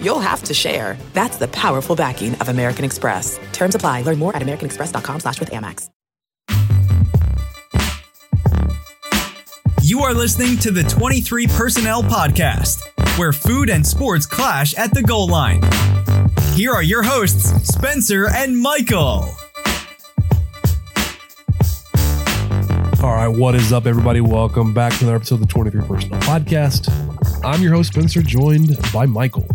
you'll have to share. That's the powerful backing of American Express. Terms apply. Learn more at americanexpress.com slash with Amex. You are listening to the 23 Personnel Podcast, where food and sports clash at the goal line. Here are your hosts, Spencer and Michael. All right, what is up, everybody? Welcome back to another episode of the 23 Personnel Podcast. I'm your host, Spencer, joined by Michael.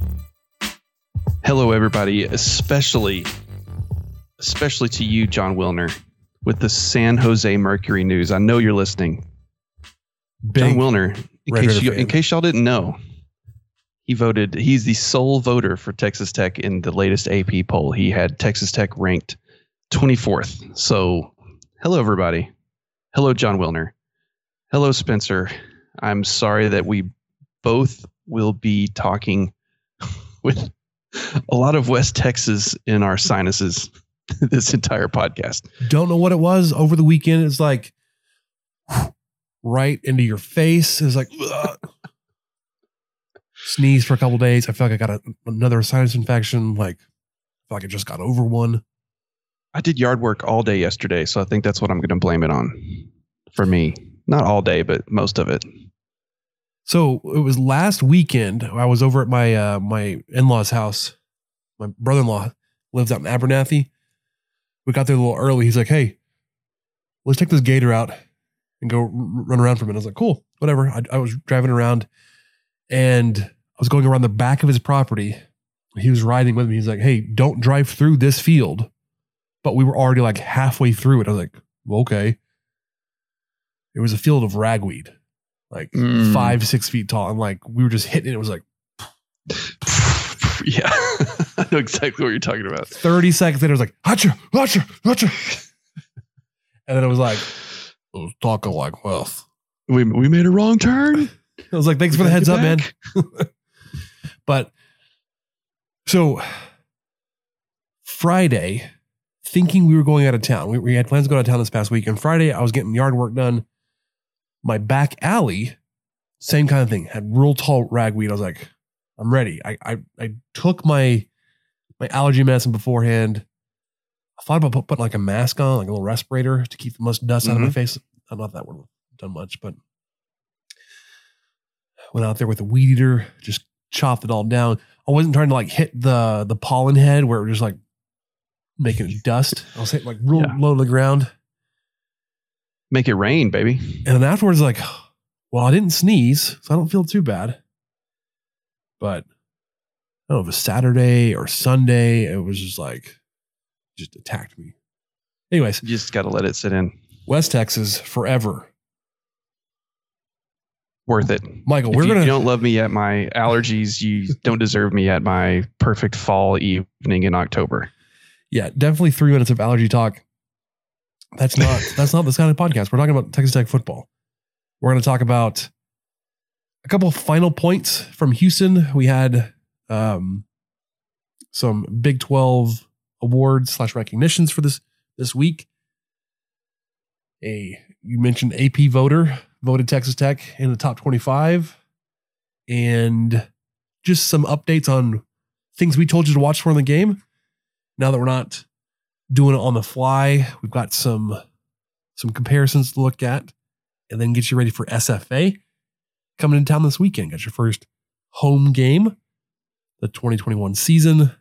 Hello, everybody, especially, especially to you, Jon Wilner, with the San Jose Mercury news. I know you're listening. Big Jon Wilner, in case, you, in case y'all didn't know, he voted, he's the sole voter for Texas Tech in the latest AP poll. He had Texas Tech ranked 24th. So, hello, everybody. Hello, Jon Wilner. Hello, Spencer. I'm sorry that we both will be talking with a lot of West Texas in our sinuses this entire podcast. Don't know what it was over the weekend. It's like right into your face. It's like sneeze for a couple days. I feel like I got a, another sinus infection. Like I feel like I just got over one. I did yard work all day yesterday, so I think that's what I'm going to blame it on for me. Not all day, but most of it. So it was last weekend. I was over at my uh, my in law's house. My brother in law lives out in Abernathy. We got there a little early. He's like, "Hey, let's take this gator out and go r- run around for a minute." I was like, "Cool, whatever." I, I was driving around, and I was going around the back of his property. He was riding with me. He's like, "Hey, don't drive through this field." But we were already like halfway through it. I was like, well, "Okay." It was a field of ragweed, like Mm. five, six feet tall, and like we were just hitting it. It was like yeah, I know exactly what you're talking about. 30 seconds later, it was like, Hacha, Hacha, Hacha. And then it was like, I was talking like this. We, we made a wrong turn. I was like, thanks for the heads up, man. But so Friday, thinking we were going out of town, we, we had plans to go out of town this past week. And Friday, I was getting yard work done. My back alley, same kind of thing, had real tall ragweed. I was like, I'm ready. I, I, I took my my allergy medicine beforehand. I thought about put, putting like a mask on, like a little respirator to keep the most dust out of my mm-hmm. face. I don't know if that would have done much, but went out there with a weed eater, just chopped it all down. I wasn't trying to like hit the the pollen head where it was just like making dust. I was hitting like real Yeah. low to the ground. Make it rain, baby. And then afterwards, like, well, I didn't sneeze, so I don't feel too bad. But I don't know if it was Saturday or Sunday. It was just like, just attacked me. Anyways, You just got to let it sit in. West Texas forever. Worth it. Michael, If we're you gonna don't love me at my allergies, you don't deserve me at my perfect fall evening in October. yeah, definitely three minutes of allergy talk. That's not that's not this kind of podcast. We're talking about Texas Tech football. We're going to talk about a couple final points from Houston. We had um, some Big Twelve awards slash recognitions for this this week. A you mentioned AP voter voted Texas Tech in the top twenty five, and just some updates on things we told you to watch for in the game. Now that we're not doing it on the fly, we've got some some comparisons to look at, and then get you ready for SFA coming in town this weekend. Got your first home game, the 2021 season.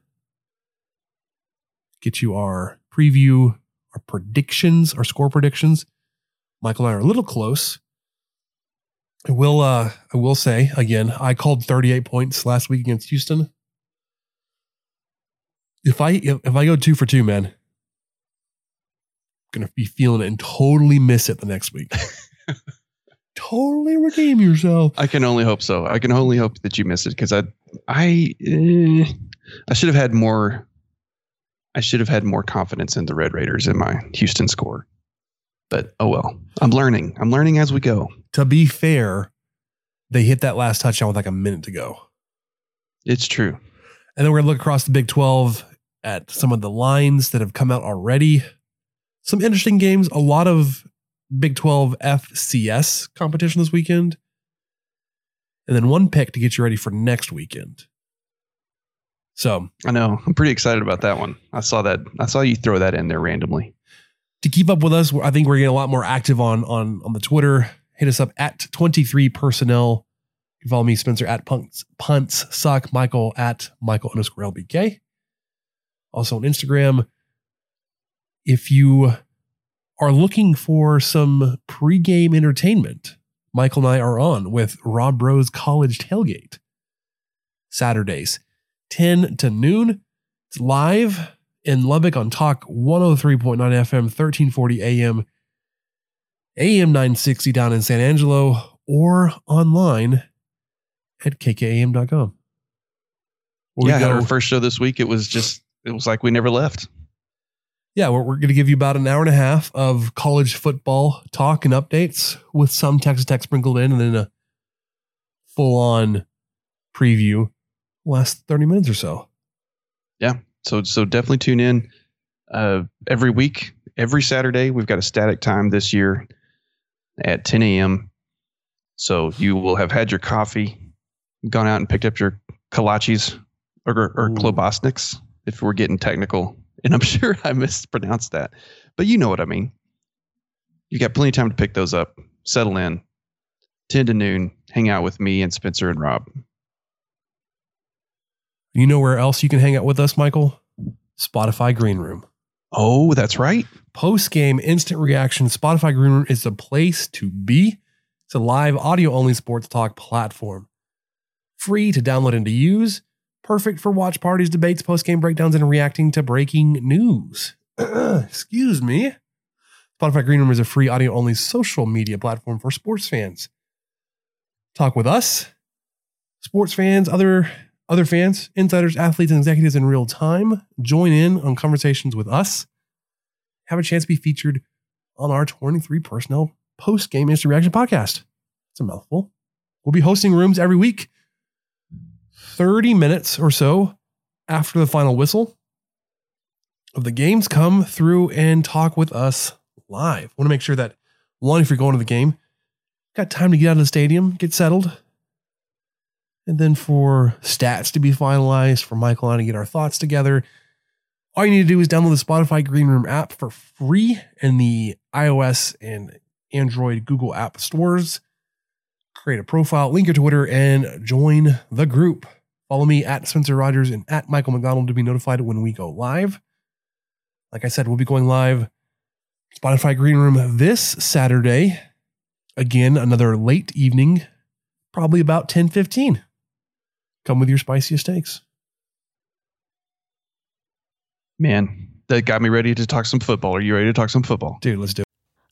Get you our preview, our predictions, our score predictions. Michael and I are a little close. I will uh I will say again, I called 38 points last week against Houston. If I if, if I go two for two, man, gonna be feeling it and totally miss it the next week. totally redeem yourself. I can only hope so. I can only hope that you miss it because I, I, eh, I should have had more I should have had more confidence in the Red Raiders in my Houston score. But oh well. I'm learning. I'm learning as we go. To be fair, they hit that last touchdown with like a minute to go. It's true. And then we're going to look across the Big 12 at some of the lines that have come out already. Some interesting games, a lot of Big 12 FCS competition this weekend. And then one pick to get you ready for next weekend. So I know. I'm pretty excited about that one. I saw that. I saw you throw that in there randomly. To keep up with us, I think we're getting a lot more active on on on the Twitter. Hit us up at 23 personnel. You can follow me, Spencer at punts, punts suck, Michael at Michael underscore LBK. Also on Instagram. If you are looking for some pregame entertainment, Michael and I are on with Rob Rose College Tailgate. Saturdays, 10 to noon. It's live in Lubbock on Talk 103.9 FM, 1340 AM, AM 960 down in San Angelo, or online at kkam.com. yeah, go, our first show this week. It was just, it was like we never left. Yeah, we're, we're going to give you about an hour and a half of college football talk and updates with some Texas Tech sprinkled in and then a full on preview last 30 minutes or so. Yeah. So, so definitely tune in uh, every week, every Saturday. We've got a static time this year at 10 a.m. So you will have had your coffee, gone out and picked up your kolaches or, or klobasniks if we're getting technical. And I'm sure I mispronounced that, but you know what I mean. You got plenty of time to pick those up, settle in, 10 to noon, hang out with me and Spencer and Rob. You know where else you can hang out with us, Michael? Spotify Green Room. Oh, that's right. Post game instant reaction. Spotify Green Room is the place to be. It's a live audio only sports talk platform. Free to download and to use. Perfect for watch parties, debates, post game breakdowns, and reacting to breaking news. Excuse me. Spotify Green Room is a free audio only social media platform for sports fans. Talk with us, sports fans, other other fans, insiders, athletes, and executives in real time join in on conversations with us. Have a chance to be featured on our 23 personnel post game instant reaction podcast. It's a mouthful. We'll be hosting rooms every week, 30 minutes or so after the final whistle of the games. Come through and talk with us live. Want to make sure that one, if you're going to the game, got time to get out of the stadium, get settled, and then for stats to be finalized, for Michael and I to get our thoughts together, all you need to do is download the Spotify Green Room app for free in the iOS and Android Google App stores. Create a profile, link your Twitter, and join the group. Follow me at Spencer Rogers and at Michael McDonald to be notified when we go live. Like I said, we'll be going live Spotify Green Room this Saturday. Again, another late evening, probably about 10 15. Come with your spiciest steaks. Man, that got me ready to talk some football. Are you ready to talk some football? Dude, let's do it.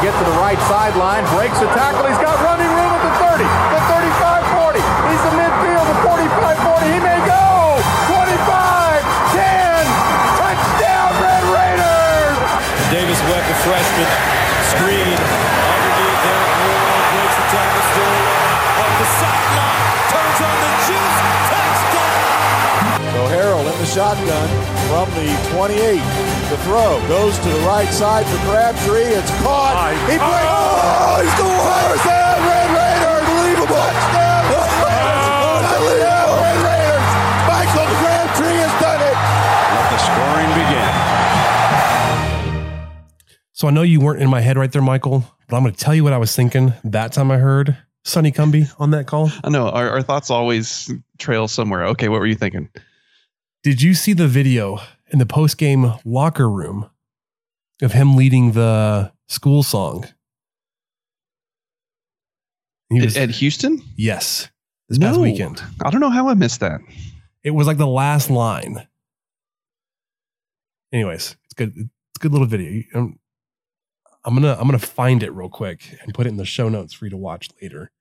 Get to the right sideline, breaks the tackle. He's got running room at the 30, the 35 40. He's in midfield, the 45 40. He may go. 25 10. Touchdown, Red Raiders. Davis Webb, the freshman, screen underneath Eric Moore, breaks the tackle, still up the sideline, turns on the juice, touchdown! So Harrell in the shotgun from the 28. The throw goes to the right side for Crabtree. It's caught. He breaks. Oh, he's going Touchdown, Red Raiders. Unbelievable. Touchdown, Red Raiders. Touchdown, Red Raiders. Michael Crabtree has done it. Let the scoring begin. So I know you weren't in my head right there, Michael, but I'm going to tell you what I was thinking that time I heard Sonny Cumbie on that call. I know our, our thoughts always trail somewhere. Okay, what were you thinking? Did you see the video in the post game locker room of him leading the school song? He was, At Houston? yes, this past weekend. I don't know how I missed that. It was like the last line. Anyways, it's good. It's a good little video. I'm, I'm gonna I'm gonna find it real quick and put it in the show notes for you to watch later.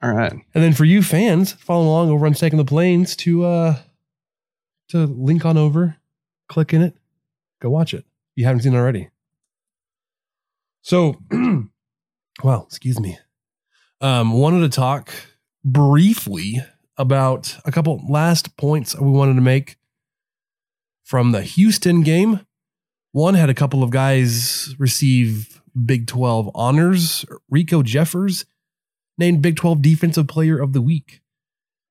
All right. And then for you fans, follow along over on Taking the Planes to uh to link on over, click in it, go watch it. You haven't seen it already. So well, excuse me. Um, wanted to talk briefly about a couple last points we wanted to make from the Houston game. One had a couple of guys receive Big 12 honors. Riko Jeffers named Big 12 Defensive Player of the Week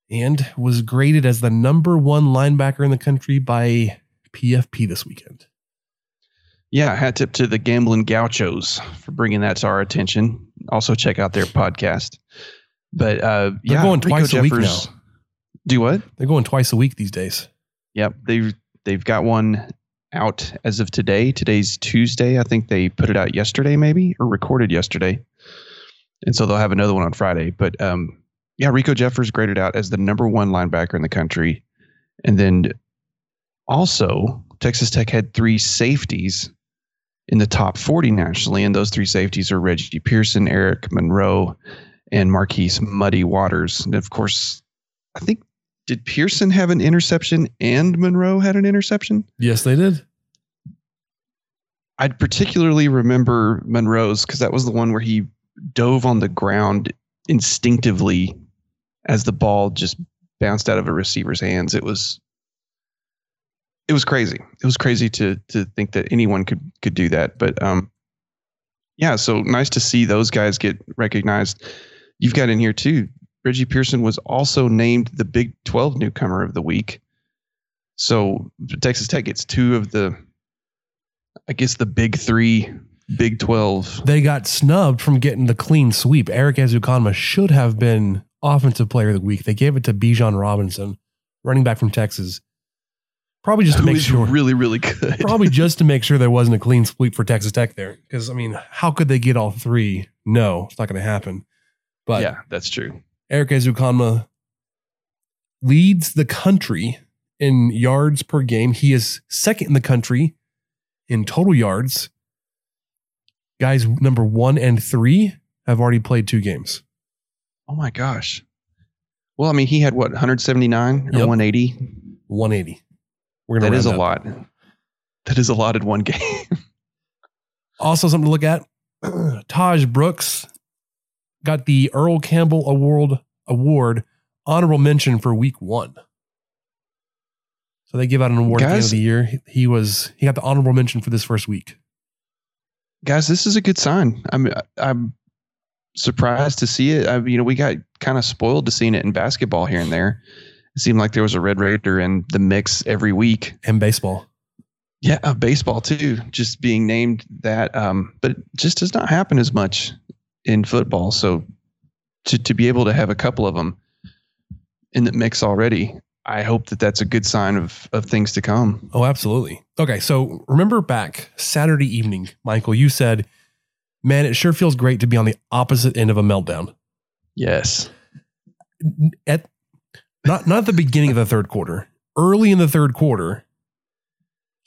and was graded as the number one linebacker in the country by PFF this weekend. Yeah, hat tip to the Gambling Gauchos for bringing that to our attention. Also, check out their podcast. But uh, They're yeah, going Rico twice a week now. Do what? They're going twice a week these days. Yep, they've they've got one out as of today. Today's Tuesday. I think they put it out yesterday, maybe or recorded yesterday, and so they'll have another one on Friday. But um, yeah, Riko Jeffers graded out as the number one linebacker in the country, and then also Texas Tech had three safeties in the top 40 nationally, and those three safeties are Reggie Pearson, Eric Monroe, and Marquise Muddy Waters. And of course, I think did Pearson have an interception and Monroe had an interception? Yes, they did. I'd particularly remember Monroe's because that was the one where he dove on the ground instinctively as the ball just bounced out of a receiver's hands. It was it was crazy. It was crazy to to think that anyone could could do that. But um yeah, so nice to see those guys get recognized. You've got in here too. Reggie Pearson was also named the Big 12 newcomer of the week. So Texas Tech gets two of the I guess the big three, Big 12. They got snubbed from getting the clean sweep. Erik Ezukanma should have been offensive player of the week. They gave it to Bijan Robinson, running back from Texas. Probably just to make sure. really, really good. Probably just to make sure there wasn't a clean sweep for Texas Tech there. Because I mean, how could they get all three? No, it's not going to happen. But yeah, that's true. Erik Ezukanma leads the country in yards per game. He is second in the country in total yards. Guys number one and three have already played two games. Oh my gosh. Well, I mean, he had what 179 or Yep. 180. 180. We're gonna That is a up. lot. That is a lot in one game. Also, something to look at. Tahj Brooks got the Earl Campbell Award Award honorable mention for week one. So they give out an award at the end of the year. He- He was he got the honorable mention for this first week. Guys, this is a good sign. I'm I'm surprised to see it. I, you know, we got kind of spoiled to seeing it in basketball here and there. It seemed like there was a Red Raider in the mix every week. And baseball. Yeah, uh, baseball too, just being named that. Um, but it just does not happen as much in football. So to to be able to have a couple of them in the mix already, I hope that that's a good sign of of things to come. Oh, absolutely. Okay, so remember back Saturday evening, Michael, you said, "Man, it sure feels great to be on the opposite end of a meltdown." Yes. At not not the beginning of the third quarter, early in the third quarter,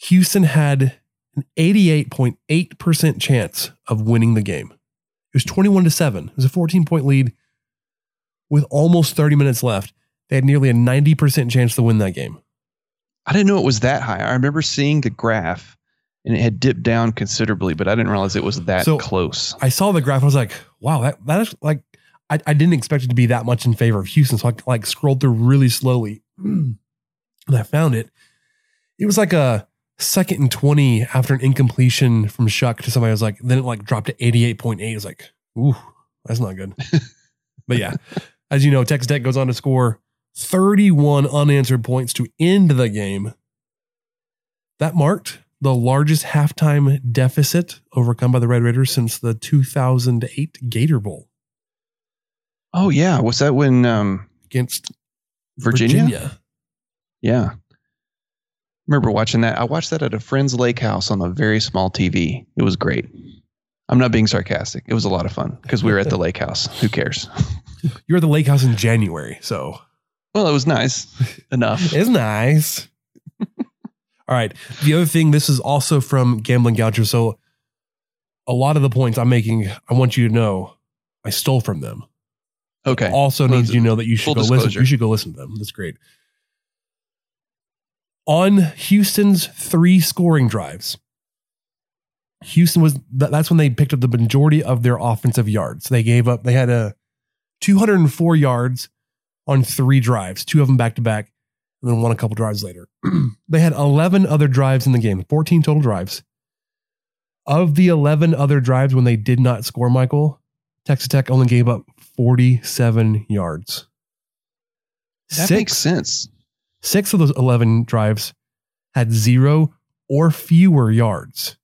Houston had an 88.8% chance of winning the game. It was 21 to 7. It was a 14 point lead with almost 30 minutes left. They had nearly a 90% chance to win that game. I didn't know it was that high. I remember seeing the graph and it had dipped down considerably, but I didn't realize it was that So- close. I saw the graph. I was like, wow, that, that is like, I, I didn't expect it to be that much in favor of Houston. So I like scrolled through really slowly and I found it. It was like a second and 20 after an incompletion from Shuck to somebody. I was like, then it like dropped to 88.8. I was like, ooh, that's not good. but yeah, as you know, Texas Tech goes on to score 31 unanswered points to end the game. That marked the largest halftime deficit overcome by the Red Raiders since the 2008 Gator Bowl Oh yeah, was that when um, against Virginia? Virginia. Yeah. Remember watching that? I watched that at a friend's lake house on a very small TV. It was great. I'm not being sarcastic. It was a lot of fun because we were at the lake house. Who cares? You were at the lake house in January, so Well, it was nice enough. it's nice. All right. The other thing, this is also from Gambling Goucher. So a lot of the points I'm making, I want you to know I stole from them. Okay. Also Well, needs you to know that you should go listen. You should go listen to them. That's great. On Houston's three scoring drives, Houston was that's when they picked up the majority of their offensive yards. They gave up. They had a 204 yards on three drives, two of them back to back, and then one a couple drives later. they had 11 other drives in the game, 14 total drives. Of the 11 other drives when they did not score, Michael, Texas Tech only gave up 47 yards. That makes sense. Six of those 11 drives had zero or fewer yards.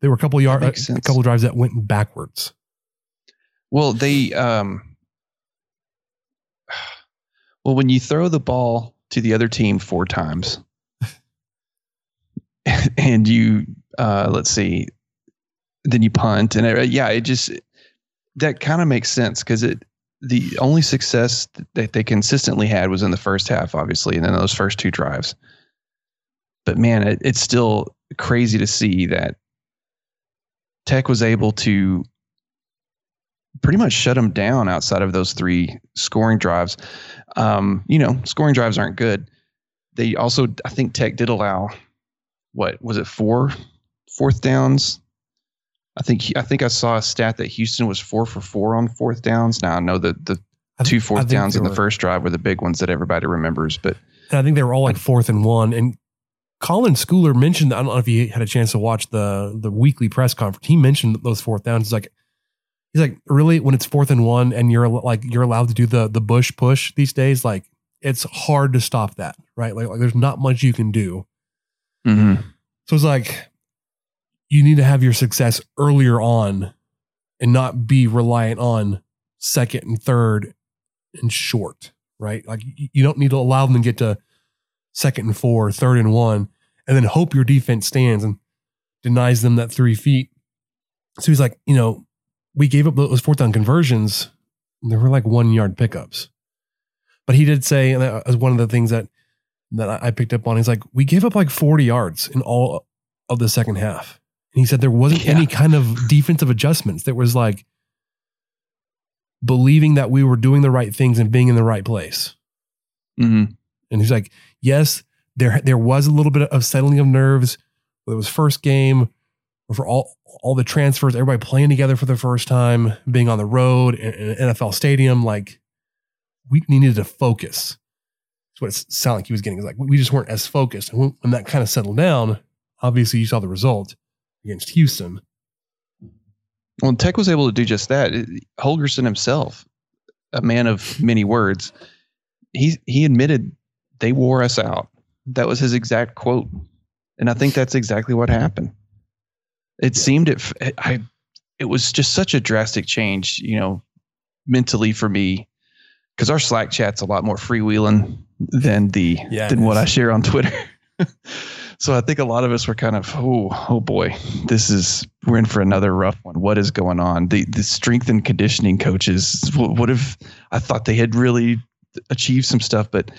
There were a couple yards, a sense. couple drives that went backwards. Well, they um well when you throw the ball to the other team four times and you uh let's see then you punt and it, yeah, it just that kind of makes sense cuz it the only success that they consistently had was in the first half obviously and then those first two drives. But man, it, it's still crazy to see that Tech was able to pretty much shut them down outside of those three scoring drives. Um, you know, scoring drives aren't good. They also, I think Tech did allow, what was it, four fourth downs? I think I think I saw a stat that Houston was four for four on fourth downs. Now I know that the I two think- I downs in the were- first drive were the big ones that everybody remembers. But And I think they were all like fourth and one. And Colin Schooler mentioned, I don't know if he had a chance to watch the the weekly press conference. He mentioned those fourth downs. He's like, he's like, really, when it's fourth and one and you're like you're allowed to do the the bush push these days, like it's hard to stop that, right? Like, like there's not much you can do. Mm-hmm. So it's like you need to have your success earlier on and not be reliant on second and third and short, right? Like you don't need to allow them to get to second and four, third and one, and then hope your defense stands and denies them that three feet. So he's like, you know, we gave up those fourth down conversions. There were like one yard pickups. But he did say, and that was one of the things that that I picked up on. He's like, we gave up like 40 yards in all of the second half. And he said there wasn't Yeah. any kind of defensive adjustments. There was like believing that we were doing the right things and being in the right place. mm-hmm. And he's like, yes, there there was a little bit of settling of nerves. It was first game for all all the transfers, everybody playing together for the first time, being on the road in an NFL stadium. Like we needed to focus. That's what it sounded like he was getting. It's like we just weren't as focused. And when that kind of settled down, obviously you saw the result against Houston. Well, Tech was able to do just that. Holgorsen himself, a man of many words, he he admitted they wore us out. That was his exact quote, and I think that's exactly what happened. It seemed it. I. It was just such a drastic change, you know, mentally for me, because our Slack chat's a lot more freewheeling than the Yeah, than what. I share on Twitter. so I think a lot of us were kind of, oh, oh boy, this is we're in for another rough one. What is going on? The the strength and conditioning coaches. What, what if I thought they had really achieved some stuff, but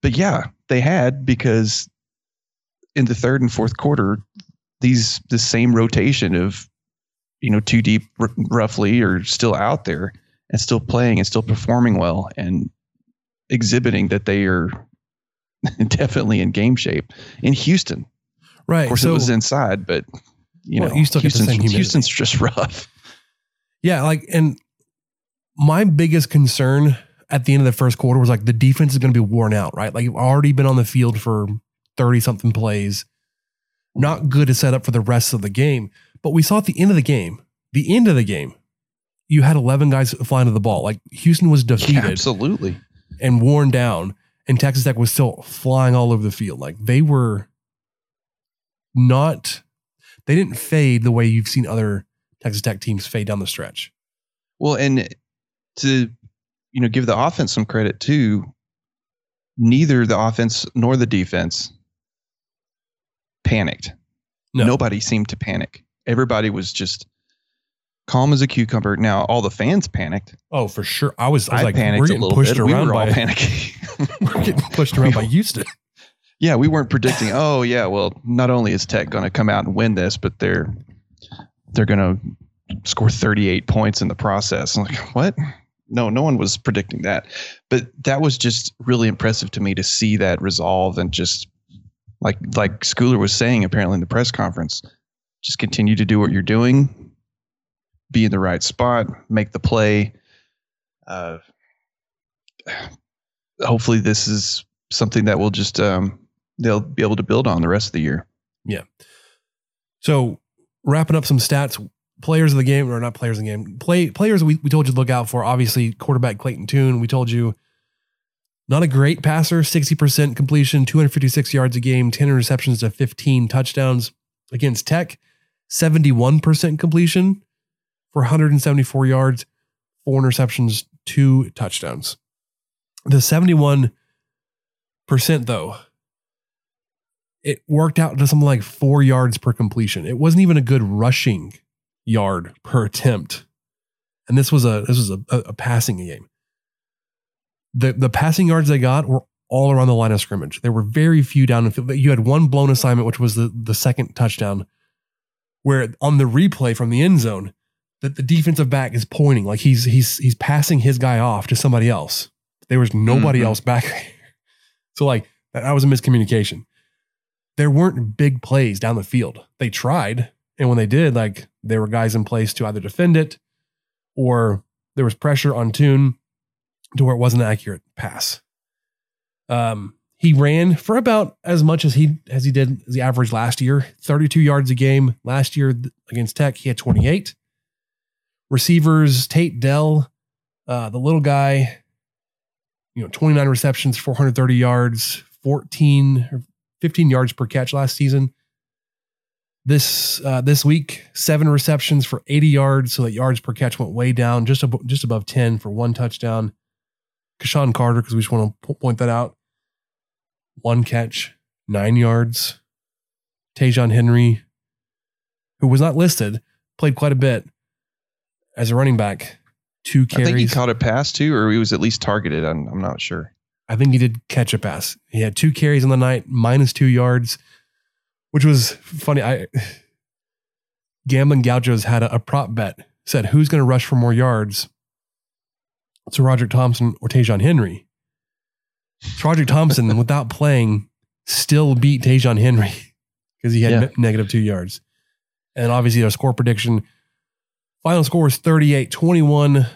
but yeah, they had because in the third and fourth quarter, these the same rotation of you know two deep r- roughly are still out there and still playing and still performing well and exhibiting that they are definitely in game shape in Houston. Right. Of course, so, it was inside, but you Well, know, you still Houston's, same. Houston's just rough. yeah, like, and my biggest concern at the end of the first quarter was like the defense is going to be worn out, right? Like you've already been on the field for 30 something plays. Not good to set up for the rest of the game. But we saw at the end of the game, the end of the game, you had 11 guys flying to the ball. Like Houston was defeated Absolutely. and worn down, and Texas Tech was still flying all over the field. Like they were not, they didn't fade the way you've seen other Texas Tech teams fade down the stretch. Well, and to you know give the offense some credit too. Neither the offense nor the defense panicked. No. Nobody seemed to panic. Everybody was just calm as a cucumber. Now all the fans panicked. Oh, for sure. I was, I was I like, panicked we're a getting little pushed bit. We around were all by, panicking. we're getting pushed around by Houston. yeah, we weren't predicting. Oh, yeah. Well, not only is Tech going to come out and win this, but they're they're going to score 38 points in the process. I'm like, what? No, no one was predicting that. But that was just really impressive to me to see that resolve and just like like Schooler was saying apparently in the press conference, just continue to do what you're doing, be in the right spot, make the play. Uh, hopefully, this is something that will just um, they'll be able to build on the rest of the year. Yeah. So wrapping up some stats, players of the game, or not players of the game, play players we, we told you to look out for. Obviously, quarterback Clayton Tune. We told you not a great passer, 60% completion, 256 yards a game, 10 receptions to 15 touchdowns. Against Tech, 71% completion for 174 yards, four interceptions, two touchdowns. The 71% though, it worked out to something like four yards per completion. It wasn't even a good rushing yard per attempt. And this was a this was a, a, a passing game. The the passing yards they got were all around the line of scrimmage. There were very few down the field. You had one blown assignment, which was the, the second touchdown, where on the replay from the end zone, that the defensive back is pointing like he's he's he's passing his guy off to somebody else. There was nobody Mhm. else back. So like that, that was a miscommunication. There weren't big plays down the field. They tried, and when they did, like there were guys in place to either defend it or there was pressure on Tune to where it wasn't an accurate pass. Um, he ran for about as much as he as he did as the average last year, 32 yards a game. Last year against Tech, he had 28. Receivers, Tank Dell, uh, the little guy, you know, 29 receptions, 430 yards, 14 or 15 yards per catch last season. This uh, this week, seven receptions for 80 yards, so that yards per catch went way down, just ab- just above 10 for one touchdown. Kashawn Carter, because we just want to point that out, one catch, nine yards. Ta'Zhawn Henry, who was not listed, played quite a bit as a running back. Two carries. I think he caught a pass too, or he was at least targeted. I'm, I'm not sure. I think he did catch a pass. He had two carries on the night, minus two yards, which was funny. I Gambling Gauchos had a, a prop bet said who's going to rush for more yards. So Roderick Thompson or Ta'Zhawn Henry. So Roderick Thompson, without playing, still beat Ta'Zhawn Henry because he had Yeah. ne- negative two yards. And obviously, their score prediction final score was 38 21.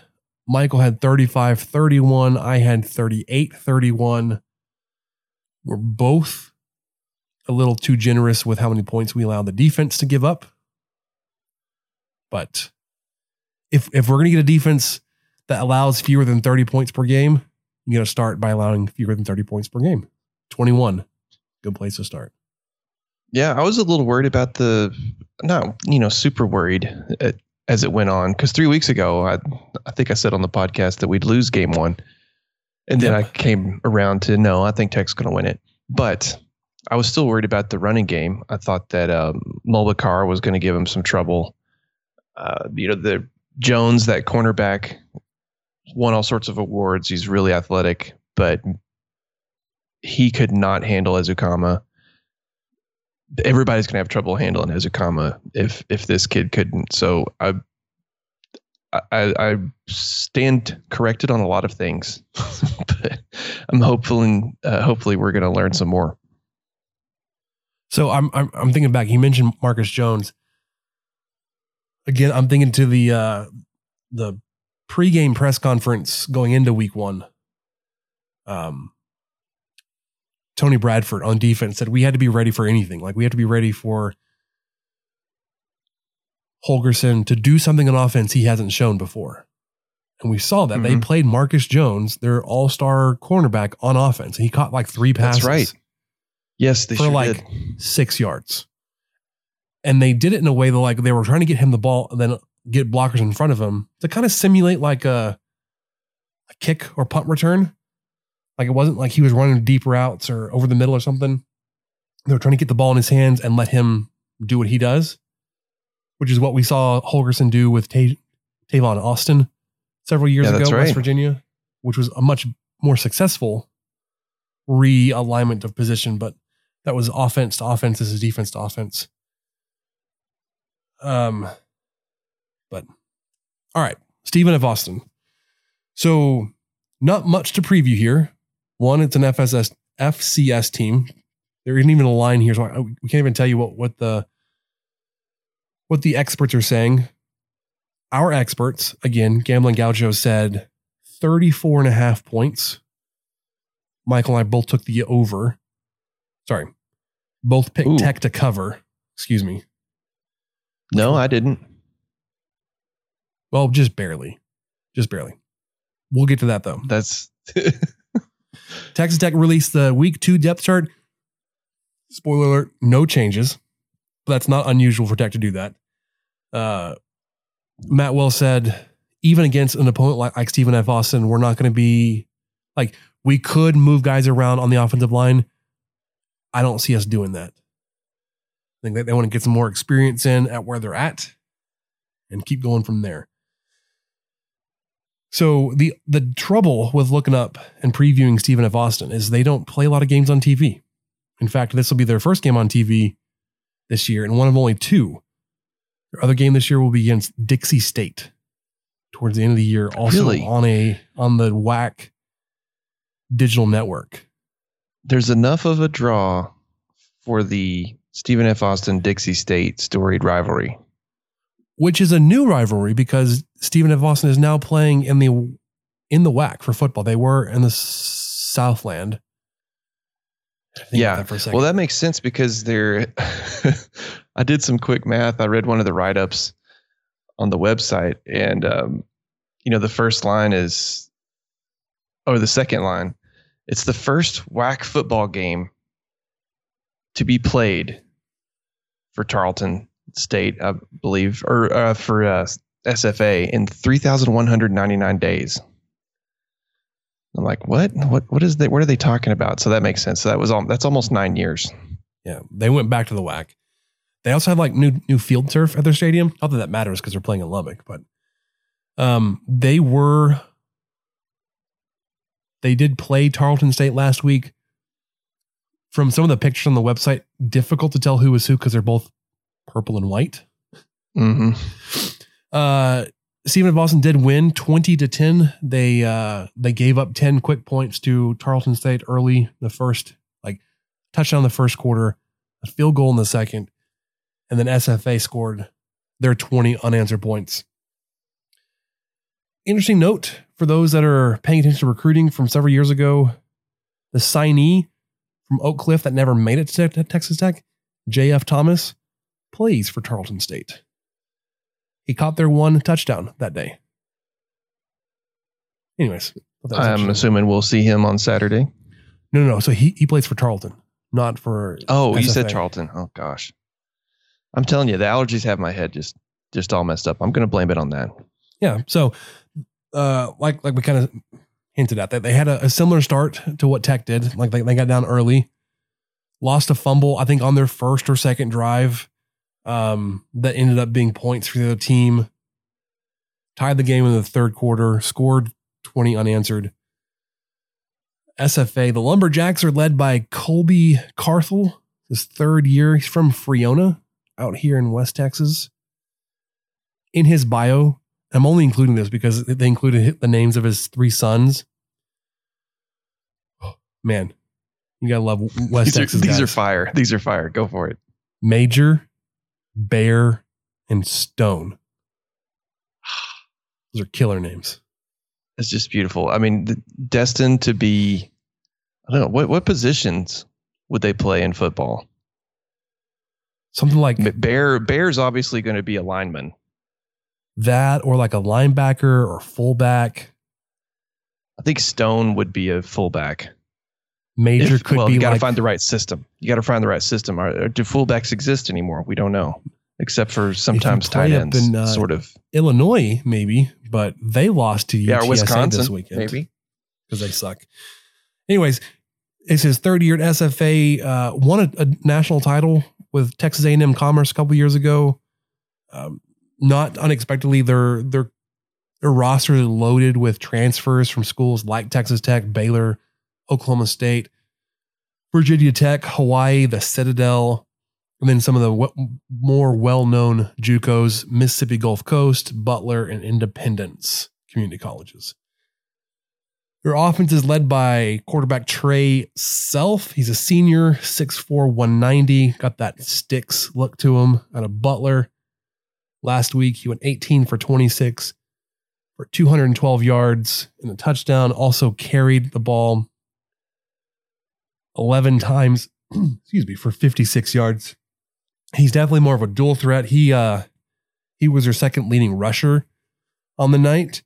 Michael had 35 31. I had 38 31. We're both a little too generous with how many points we allow the defense to give up. But if if we're going to get a defense that allows fewer than 30 points per game, you got to start by allowing fewer than 30 points per game. 21. Good place to start. Yeah, I was a little worried about the, not you know, super worried uh, as it went on because three weeks ago, I I think I said on the podcast that we'd lose game one, and then Yep. I came around to no, I think Tech's going to win it, but I was still worried about the running game. I thought that um, Mulbacar was going to give him some trouble. Uh, you know, the Jones, that cornerback, won all sorts of awards. He's really athletic, but he could not handle Ezukanma everybody's going to have trouble handling Ezukanma if if this kid couldn't. So I I, I stand corrected on a lot of things, but I'm hopeful and uh, hopefully we're going to learn some more. So I'm, I'm I'm thinking back. You mentioned Marcus Jones. Again, I'm thinking to the uh, the pregame press conference going into Week One. Um, Tony Bradford on defense said we had to be ready for anything. Like we had to be ready for Holgorsen to do something on offense he hasn't shown before. And we saw that. They Mhm. played Marcus Jones, their all star cornerback, on offense. And he caught like three passes That's right. Yes, they for sure like did. six yards. And they did it in a way that like they were trying to get him the ball and then get blockers in front of him to kind of simulate like a, a kick or punt return. Like it wasn't like he was running deep routes or over the middle or something. They were trying to get the ball in his hands and let him do what he does, which is what we saw Holgorsen do with Ta- Tavon Austin several years Yeah, ago, that's West. Virginia, which was a much more successful realignment of position, but that was offense to offense. This is defense to offense. Um, but all right, Stephen F. Austin. So not much to preview here. One, it's an FSS FCS team. There isn't even a line here, so I, we can't even tell you what what the what the experts are saying. Our experts, again, Gambling Gaucho said 34 and a half points. Michael and I both took the over. Sorry. Both picked Ooh. Tech to cover. Excuse me. No, I didn't. Well, just barely. Just barely. We'll get to that though. That's Texas Tech released the week two depth chart. Spoiler alert, no changes. But that's not unusual for Tech to do that. Uh, Matt Wells said, even against an opponent like, like Stephen F. Austin, we're not going to be like, we could move guys around on the offensive line. I don't see us doing that. I think that they want to get some more experience in at where they're at and keep going from there. So the the trouble with looking up and previewing Stephen F. Austin is they don't play a lot of games on TV. In fact, this will be their first game on TV this year and one of only two. Their other game this year will be against Dixie State towards the end of the year, also Really? on a on the WAC digital network. there's enough of a draw for the Stephen F. Austin Dixie State storied rivalry. Which is a new rivalry because Stephen F. Austin is now playing in the in the WAC for football. They were in the Southland. Yeah. that for a second. Well, that makes sense because they're. I did some quick math. I read one of the write ups on the website, and um, you know the first line is, or the second line, it's the first WAC football game to be played for Tarleton State, I believe, or uh, for uh, SFA in 3,199 days. I'm like, what? What? What is that? What are they talking about? So that makes sense. So that was all. That's almost nine years. Yeah, they went back to the WAC. They also have like new new field turf at their stadium. Not that that matters because they're playing in Lubbock, but um, they were they did play Tarleton State last week. From some of the pictures on the website, difficult to tell who was who because they're both purple and white. Mm-hmm. Uh, Stephen of Boston did win twenty to ten. They uh they gave up ten quick points to Tarleton State early the first like touchdown in the first quarter, a field goal in the second, and then SFA scored their twenty unanswered points. Interesting note for those that are paying attention to recruiting from several years ago, the signee from Oak Cliff that never made it to Texas Tech, J.F. Thomas, plays for Tarleton State. He caught their one touchdown that day. Anyways, was I'm assuming we'll see him on Saturday. no, no, no. So he he plays for Tarleton, not for. Oh, you said SFA. Charlton. Oh gosh, I'm telling you, the allergies have my head just just all messed up. I'm going to blame it on that. Yeah. So, uh, like like we kind of hinted at that they had a, a similar start to what Tech did. Like they, they got down early, lost a fumble. I think on their first or second drive, um, that ended up being points for the other team. Tied the game in the third quarter. Scored twenty unanswered. SFA, the Lumberjacks are led by Colby Carthel, his third year. He's from Friona out here in West Texas. In his bio, I'm only including this because they included the names of his three sons. Man, you gotta love West these Texas. Are, these guys. are fire. These are fire. Go for it. Major, Bear, and Stone. Those are killer names. It's just beautiful. I mean, destined to be. I don't know what what positions would they play in football. Something like Bear. Bear's obviously going to be a lineman. that, or like a linebacker or fullback. I think Stone would be a fullback. Major If- could well, be you got to like find the right system. You got to find the right system. Are, do fullbacks exist anymore? We don't know, except for sometimes tight ends. in, uh, sort of. Illinois, maybe, but they lost to Yeah, Wisconsin this weekend. maybe. because they suck. Anyways, it's his third year at SFA. Uh, won a, a national title with Texas A&M Commerce a couple years ago. Um, not unexpectedly, their their their roster is loaded with transfers from schools like Texas Tech, Baylor, Oklahoma State, Virginia Tech, Hawaii, the Citadel, and then some of the more well-known JUCOs: Mississippi Gulf Coast, Butler, and Independence community colleges. Their offense is led by quarterback Trey Self. He's a senior, 6'4, 190. Got that sticks look to him out of Butler. Last week, he went 18 for 26 for 212 yards and a touchdown. Also carried the ball 11 times, excuse me, for 56 yards. He's definitely more of a dual threat. He uh he was their second leading rusher on the night.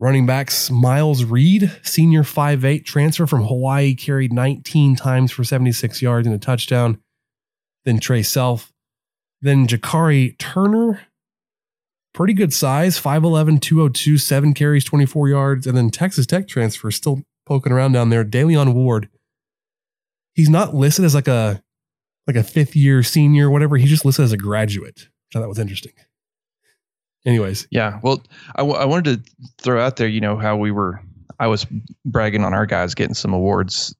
Running backs Miles Reed, senior 5'8 transfer from Hawaii, carried 19 times for 76 yards and a touchdown. Then Trey Self. Then Jakari Turner, pretty good size, 5'11, 202, seven carries, 24 yards. And then Texas Tech transfer, still poking around down there, Da'Leon Ward. He's not listed as like a like a fifth year senior, whatever. He's just listed as a graduate. Thought that was interesting. Anyways, Yeah. Well, I, w- I wanted to throw out there, you know, how we were, I was bragging on our guys getting some awards.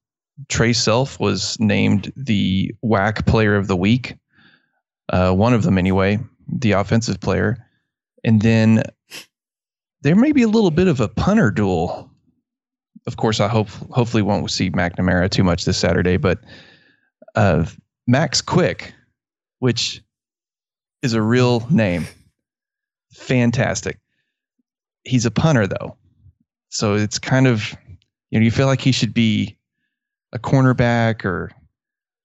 Trey Self was named the WAC player of the week. Uh, one of them, anyway, the offensive player. And then there may be a little bit of a punter duel. Of course, I hope, hopefully, won't see McNamara too much this Saturday, but uh, Max Quick, which is a real name fantastic. He's a punter though. So it's kind of you know you feel like he should be a cornerback or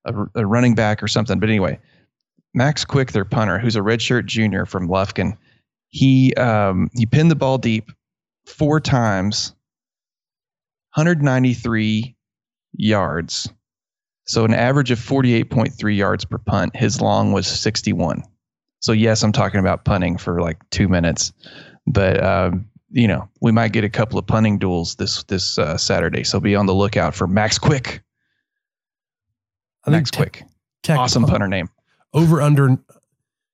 a, a running back or something. But anyway, Max Quick, their punter, who's a redshirt junior from Lufkin, he um, he pinned the ball deep four times, 193 yards. So an average of 48.3 yards per punt. His long was 61. So yes, I'm talking about punting for like two minutes, but um, you know we might get a couple of punting duels this this uh, Saturday. So be on the lookout for Max Quick. I Max Quick, Tech awesome punter name. over under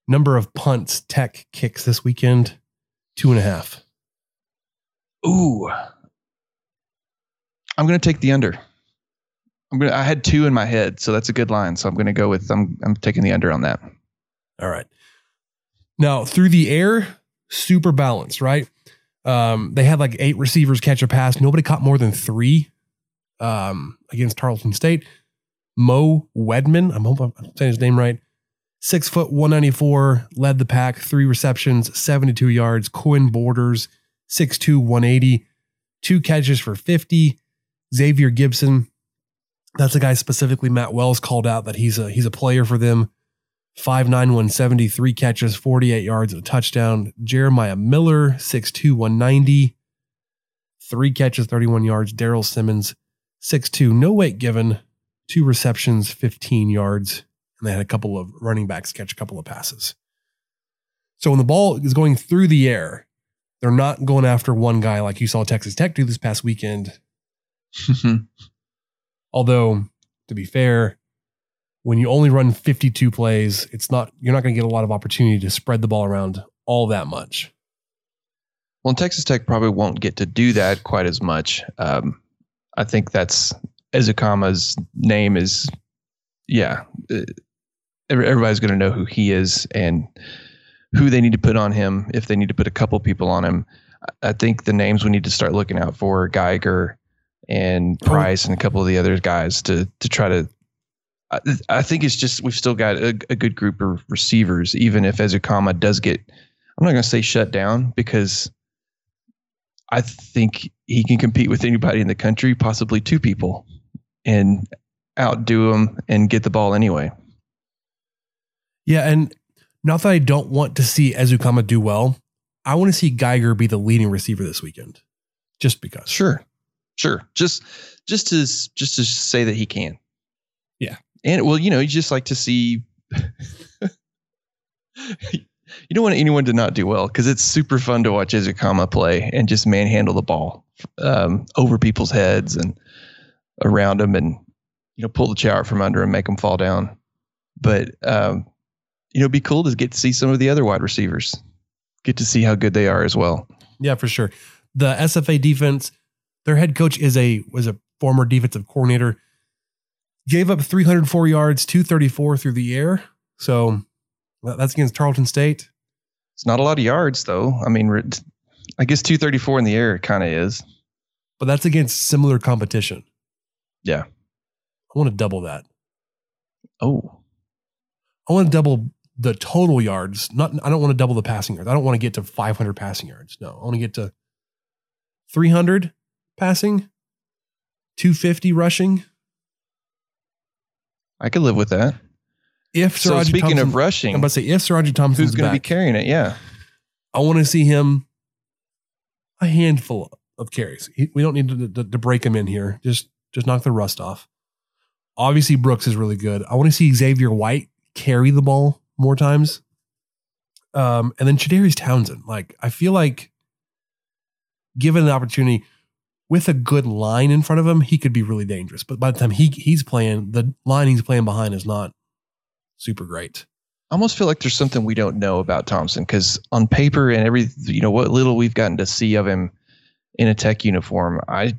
number of punts Tech kicks this weekend, two and a half. Ooh, I'm gonna take the under. I'm gonna. I had two in my head, so that's a good line. So I'm gonna go with. I'm I'm taking the under on that. All right. Now through the air, super balanced, right? Um, they had like eight receivers catch a pass. Nobody caught more than three um, against Tarleton State. Mo Wedman, I'm hoping I'm saying his name right. Six foot 194, led the pack, three receptions, 72 yards. Quinn Borders, 6'2, 180, two catches for 50. Xavier Gibson, that's a guy specifically Matt Wells called out that he's a he's a player for them. 5'9, 170, three catches, 48 yards, a touchdown. Jeremiah Miller, 6'2, 190, three catches, 31 yards. Daryl Simmons, 6'2, no weight given, two receptions, 15 yards. And they had a couple of running backs catch a couple of passes. So when the ball is going through the air, they're not going after one guy like you saw Texas Tech do this past weekend. Although, to be fair, when you only run 52 plays, it's not you're not going to get a lot of opportunity to spread the ball around all that much. Well, Texas Tech probably won't get to do that quite as much. Um, I think that's Ezukanma's name is yeah, uh, everybody's going to know who he is and who they need to put on him if they need to put a couple people on him. I think the names we need to start looking out for Geiger and Oh. Price and a couple of the other guys to to try to. I, I think it's just we've still got a, a good group of receivers, even if Ezukanma does get. I'm not going to say shut down because I think he can compete with anybody in the country, possibly two people, and outdo them and get the ball anyway. Yeah, and not that I don't want to see Ezukanma do well, I want to see Geiger be the leading receiver this weekend, just because. Sure, sure. Just just to just to say that he can. Yeah. and well, you know, you just like to see. you don't want anyone to not do well because it's super fun to watch Ezukanma play and just manhandle the ball um, over people's heads and around them, and you know, pull the chair out from under and make them fall down. But um, you know, it'd be cool to get to see some of the other wide receivers. Get to see how good they are as well. Yeah, for sure. The SFA defense, their head coach is a was a former defensive coordinator. Gave up 304 yards, 234 through the air. So that's against Tarleton State. It's not a lot of yards, though. I mean, I guess 234 in the air kind of is. But that's against similar competition. Yeah. I want to double that. Oh, I want to double the total yards. Not I don't want to double the passing yards. I don't want to get to 500 passing yards. No, I want to get to 300 passing, 250 rushing. I could live with that. If So Siraji speaking Thompson, of rushing, I'm about to say if Siraji Thompson's who's going to be carrying it? Yeah. I want to see him a handful of carries. He, we don't need to, to, to break him in here. Just just knock the rust off. Obviously, Brooks is really good. I want to see Xavier White carry the ball more times. Um, and then Chadarius Townsend. Like I feel like, given the opportunity, with a good line in front of him, he could be really dangerous. But by the time he he's playing, the line he's playing behind is not super great. I almost feel like there's something we don't know about Thompson because on paper and every, you know, what little we've gotten to see of him in a tech uniform, I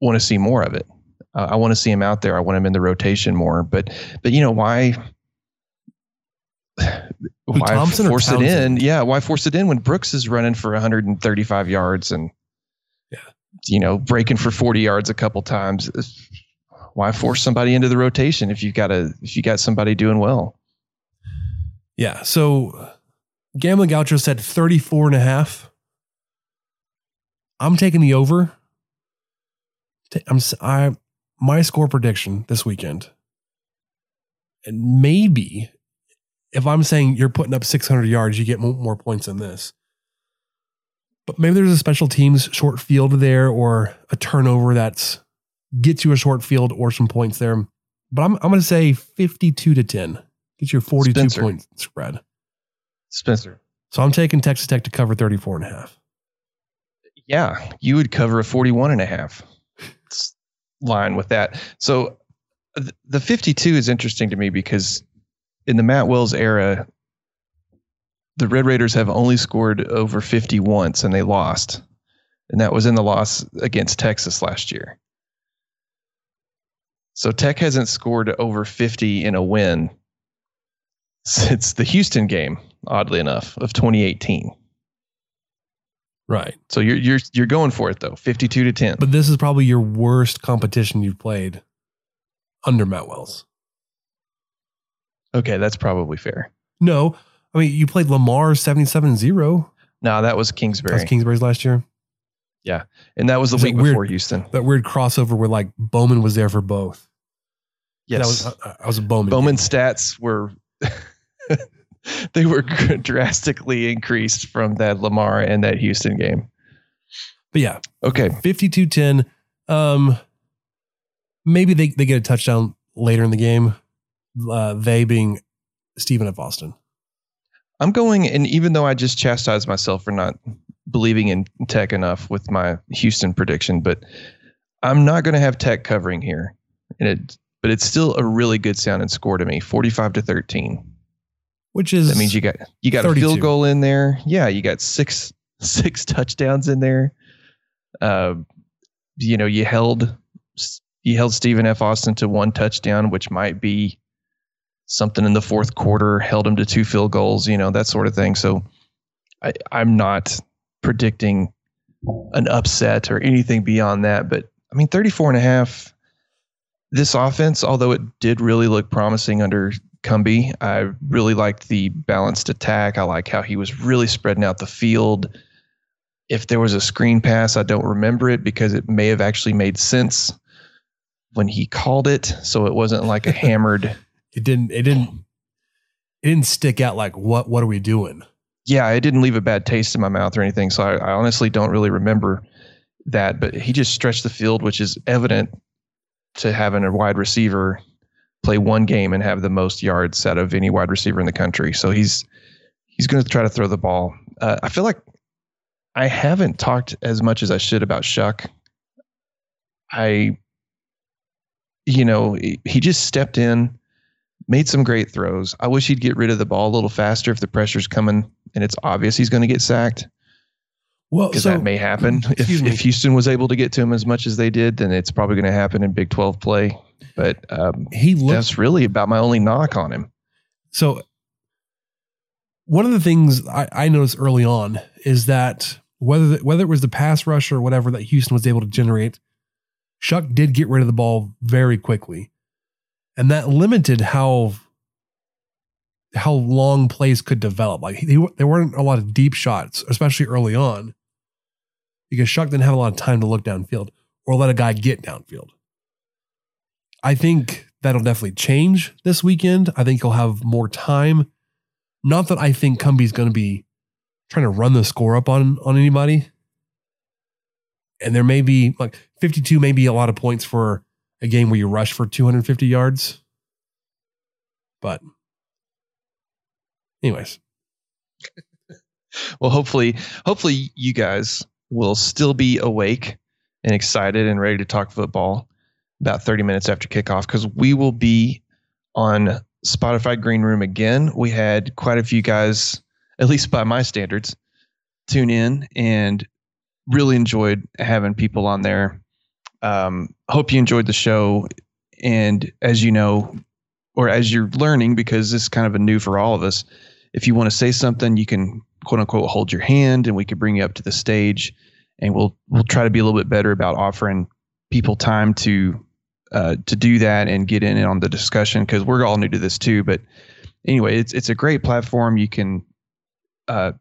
want to see more of it. Uh, I want to see him out there. I want him in the rotation more. But, but you know, why? Why Thompson force it in? Yeah, why force it in when Brooks is running for 135 yards and. You know, breaking for 40 yards a couple times? Why force somebody into the rotation if you've got a if you got somebody doing well? Yeah. So Gambling Gaucho said 34 and a half. I'm taking the over. I'm I my score prediction this weekend. And maybe if I'm saying you're putting up 600 yards, you get more points than this. But maybe there's a special teams short field there or a turnover that's gets you a short field or some points there. But I'm I'm going to say 52 to 10. Get you a 42 Spencer. point spread. Spencer. So I'm taking Texas Tech to cover 34 and a half. Yeah, you would cover a 41 and a half It's line with that. So the 52 is interesting to me because in the Matt Wells era, the Red Raiders have only scored over 50 once and they lost. And that was in the loss against Texas last year. So Tech hasn't scored over 50 in a win since the Houston game, oddly enough, of 2018. Right. So you're you're you're going for it though, 52 to 10. But this is probably your worst competition you've played under Matt Wells. Okay, that's probably fair. No, I mean, you played Lamar 77 0. No, that was Kingsbury. That's Kingsbury's last year. yeah. And that was the that week weird? before Houston. That weird crossover where like Bowman was there for both. Yes. That was, I, I was a Bowman. Bowman kid. stats were they were drastically increased from that Lamar and that Houston game. But yeah, Okay. 52 10. Um, maybe they, they get a touchdown later in the game. Uh, they being Stephen F. Austin. I'm going and even though I just chastised myself for not believing in tech enough with my Houston prediction, but I'm not going to have tech covering here. And it but it's still a really good sounding score to me, 45 to 13. Which is That means you got you got a field goal in there. Yeah, you got six six touchdowns in there. Uh, you know, you held you held Stephen F. Austin to one touchdown, which might be something in the fourth quarter, held them to two field goals, you know, that sort of thing. So I, I'm not predicting an upset or anything beyond that. But I mean, 34 and a half, this offense, although it did really look promising under Cumbie, I really liked the balanced attack. I like how he was really spreading out the field. If there was a screen pass, I don't remember it because it may have actually made sense when he called it. So it wasn't like a hammered. It didn't. It didn't. It didn't stick out like what. What are we doing? Yeah, it didn't leave a bad taste in my mouth or anything. So I, I honestly don't really remember that. But he just stretched the field, which is evident to having a wide receiver play one game and have the most yards out of any wide receiver in the country. So he's he's going to try to throw the ball. Uh, I feel like I haven't talked as much as I should about Shough. I, you know, he just stepped in, made some great throws. I wish he'd get rid of the ball a little faster if the pressure's coming and it's obvious he's going to get sacked. Well, because so- that may happen. If, me. if Houston was able to get to him as much as they did, then it's probably going to happen in Big 12 play. But um, He looked that's really about my only knock on him. So one of the things I, I noticed early on is that whether the, whether it was the pass rush or whatever that Houston was able to generate, Shough did get rid of the ball very quickly, and that limited how how long plays could develop. Like he, there weren't a lot of deep shots, especially early on, because Shough didn't have a lot of time to look downfield or let a guy get downfield. I think that'll definitely change this weekend. I think he'll have more time. Not that I think Cumbie's going to be trying to run the score up on on anybody. And there may be like 52 may be a lot of points for a game where you rush for 250 yards. But anyways, Well, hopefully, hopefully you guys will still be awake and excited and ready to talk football about 30 minutes after kickoff because we will be on Spotify Green Room again. We had quite a few guys, at least by my standards, tune in and really enjoyed having people on there. Um, hope you enjoyed the show. And as you know, or as you're learning, because this is kind of a new for all of us, if you want to say something, you can quote unquote hold your hand and we could bring you up to the stage and we'll we'll try to be a little bit better about offering people time to uh, to do that and get in on the discussion because we're all new to this too. But anyway, it's it's a great platform. You can uh,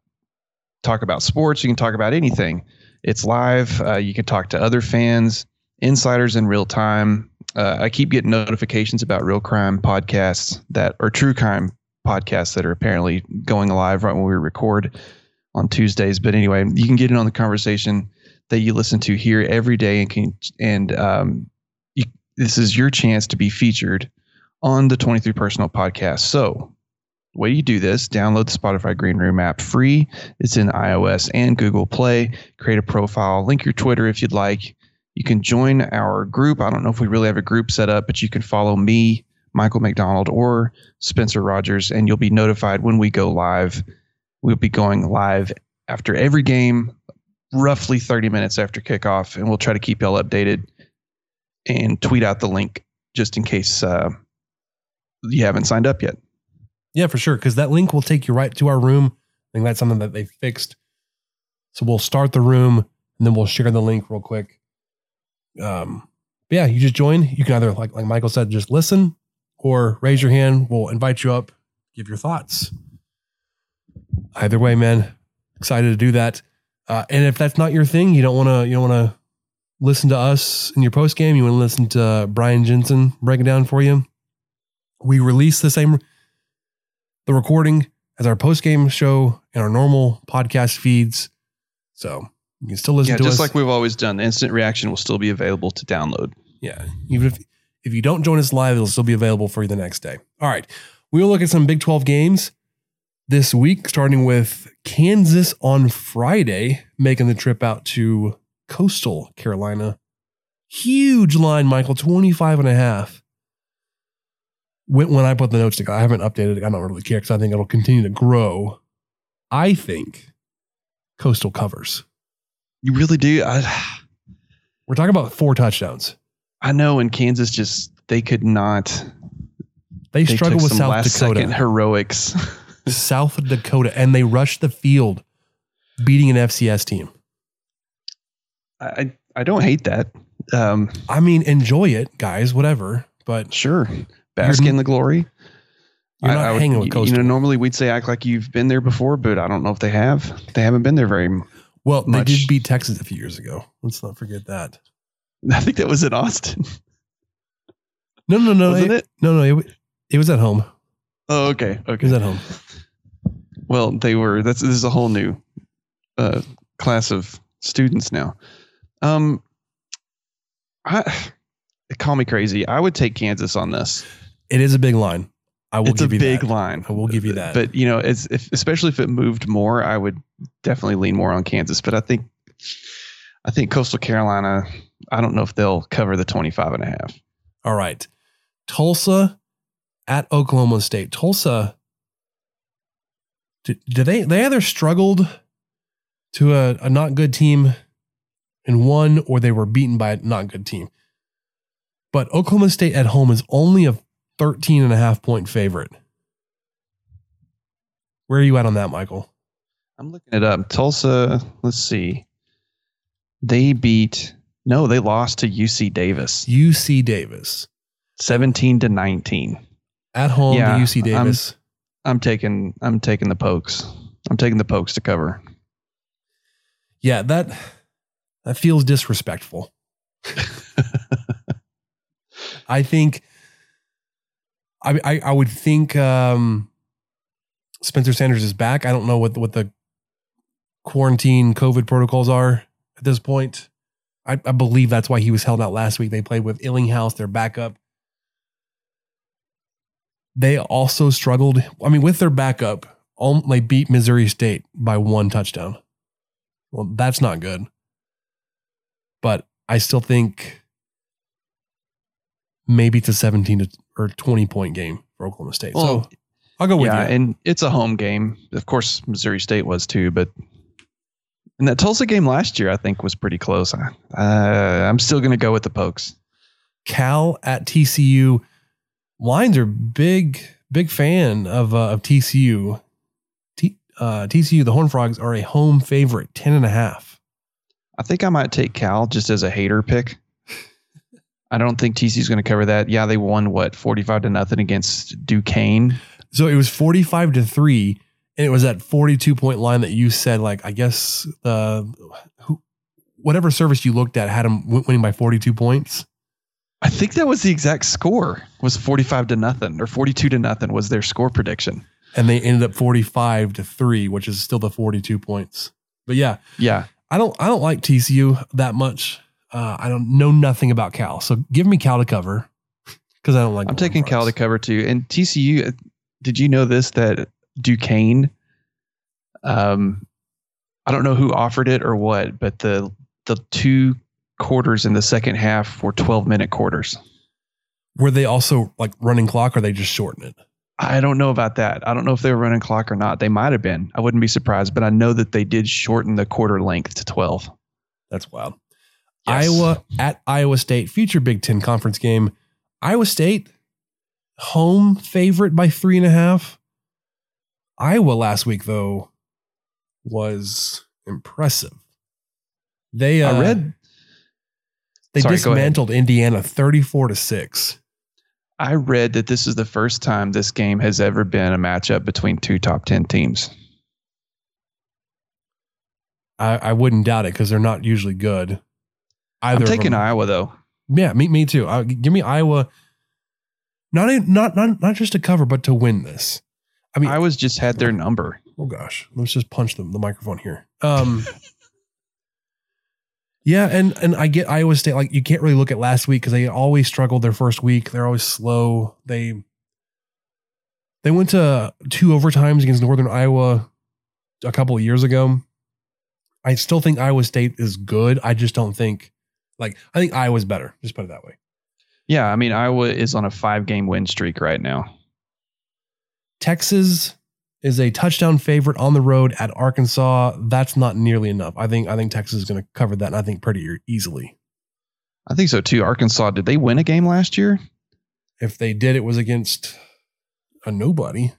talk about sports. You can talk about anything. It's live. Uh, you can talk to other fans, insiders in real time. Uh, I keep getting notifications about real crime podcasts that are true crime podcasts that are apparently going live right when we record on Tuesdays. But anyway, you can get in on the conversation that you listen to here every day, and can and um, you, this is your chance to be featured on the 23 Personal Podcast. So, way you do this, download the Spotify Green Room app free. It's in iOS and Google Play. Create a profile, link your Twitter if you'd like. You can join our group. I don't know if we really have a group set up, but you can follow me, Michael McDonald, or Spencer Rogers, and you'll be notified when we go live. We'll be going live after every game, roughly 30 minutes after kickoff, and we'll try to keep y'all updated and tweet out the link just in case uh, you haven't signed up yet. yeah, for sure. Because that link will take you right to our room. I think that's something that they fixed. So we'll start the room and then we'll share the link real quick. Um, yeah, you just join. You can either, like like Michael said, just listen or raise your hand. We'll invite you up, give your thoughts. Either way, man, excited to do that. Uh, and if that's not your thing, you don't want to, you don't want to listen to us in your post game. You want to listen to Brian Jensen break it down for you. We release the same the recording as our post game show and our normal podcast feeds. So you can still listen Yeah, to just us. like we've always done. The instant reaction will still be available to download. Yeah. Even if if you don't join us live, it'll still be available for you the next day. All right. We will look at some Big 12 games this week, starting with Kansas on Friday, making the trip out to coastal Carolina. Huge line, Michael, 25 and a half. When, when I put the notes together, I haven't updated it. I don't really care because I think it'll continue to grow. I think coastal covers. You really do. I, We're talking about four touchdowns. I know, and Kansas just they could not They, They struggle with South last Dakota. second heroics. South Dakota, and they rushed the field, beating an FCS team. I I don't hate that. Um, I mean, enjoy it, guys. Whatever, but sure, bask in the glory. you're I- not I would- hanging with You know, normally we'd say act like you've been there before, but I don't know if they have. They haven't been there very. Well, they did beat Texas a few years ago. Let's not forget that. I think that was in Austin. No, no, no, Wasn't it? No, no, it, it was at home. Oh, okay, okay. It was at home. Well, they were. That's this is a whole new uh, class of students now. Um, I call me crazy. I would take Kansas on this. It is a big line. I will it's a you big that. line. I will give you that. But you know, it's if, especially if it moved more, I would definitely lean more on Kansas. But I think, I think Coastal Carolina. I don't know if they'll cover the 25 and a half. All right. Tulsa at Oklahoma State. Tulsa, do, do they they either struggled to a, a not good team and won, or they were beaten by a not good team. But Oklahoma State at home is only a 13 and a half point favorite. Where are you at on that, Michael? I'm looking it up. Tulsa. Let's see. They beat. No, they lost to UC Davis, UC Davis. 17 to 19. At home Yeah, to UC I'm- Davis. I'm taking. I'm taking the pokes. I'm taking the pokes to cover. yeah, that that feels disrespectful. I think I, I I would think um Spencer Sanders is back. I don't know what what the quarantine COVID protocols are at this point. I, I believe that's why he was held out last week. They played with Illingworth, their backup. They also struggled. I mean, with their backup, um, they beat Missouri State by one touchdown. Well, that's not good. But I still think maybe it's a 17 to or 20 point game for Oklahoma State. Well, so I'll go with yeah, you. and it's a home game. Of course, Missouri State was too, but and that Tulsa game last year, I think, was pretty close. Uh, I'm still going to go with the pokes. Cal at TCU. Lines are big, big fan of uh, of TCU. T, uh, TCU, the Horn Frogs are a home favorite, 10 and a half. I think I might take Cal just as a hater pick. I don't think TCU's going to cover that. Yeah, they won what 45 to nothing against Duquesne. So it was 45 to 3 and it was that 42 point line that you said like I guess uh who whatever service you looked at had them winning by 42 points. I think that was the exact score. Was 45 to nothing or 42 to nothing was their score prediction. And they ended up 45 to 3, which is still the 42 points. But yeah, Yeah. I don't I don't like TCU that much. Uh, I don't know nothing about Cal. So give me Cal to cover because I don't like I'm taking Cal to cover too. And TCU, uh, did you know this that Duquesne? Um, I don't know who offered it or what, but the the two quarters in the second half were 12 minute quarters. Were they also like running clock or they just shorten it? I don't know about that. I don't know if they were running clock or not. They might have been. I wouldn't be surprised, but I know that they did shorten the quarter length to 12. That's wild. Yes. Iowa at Iowa State, future Big Ten conference game. Iowa State, home favorite by three and a half. Iowa last week, though, was impressive. They uh, I read they Sorry, dismantled Indiana 34 to 6. I read that this is the first time this game has ever been a matchup between two top 10 teams. I, I wouldn't doubt it because they're not usually good. Either I'm taking them. Iowa though. Yeah, me, me too. Uh, give me Iowa. Not, a- not not not just to cover, but to win this. I mean, Iowa's just had their number. oh gosh, let's just punch the, the microphone here. Um, yeah, and and I get Iowa State. Like you can't really look at last week because they always struggled their first week. They're always slow. They they went to two overtimes against Northern Iowa a couple of years ago. I still think Iowa State is good. I just don't think like I think Iowa's better. Just put it that way. Yeah, I mean Iowa is on a five game win streak right now. Texas is a touchdown favorite on the road at Arkansas. That's not nearly enough. I think I think Texas is going to cover that, and I think pretty easily. I think so too. Arkansas, did they win a game last year? If they did, it was against a nobody.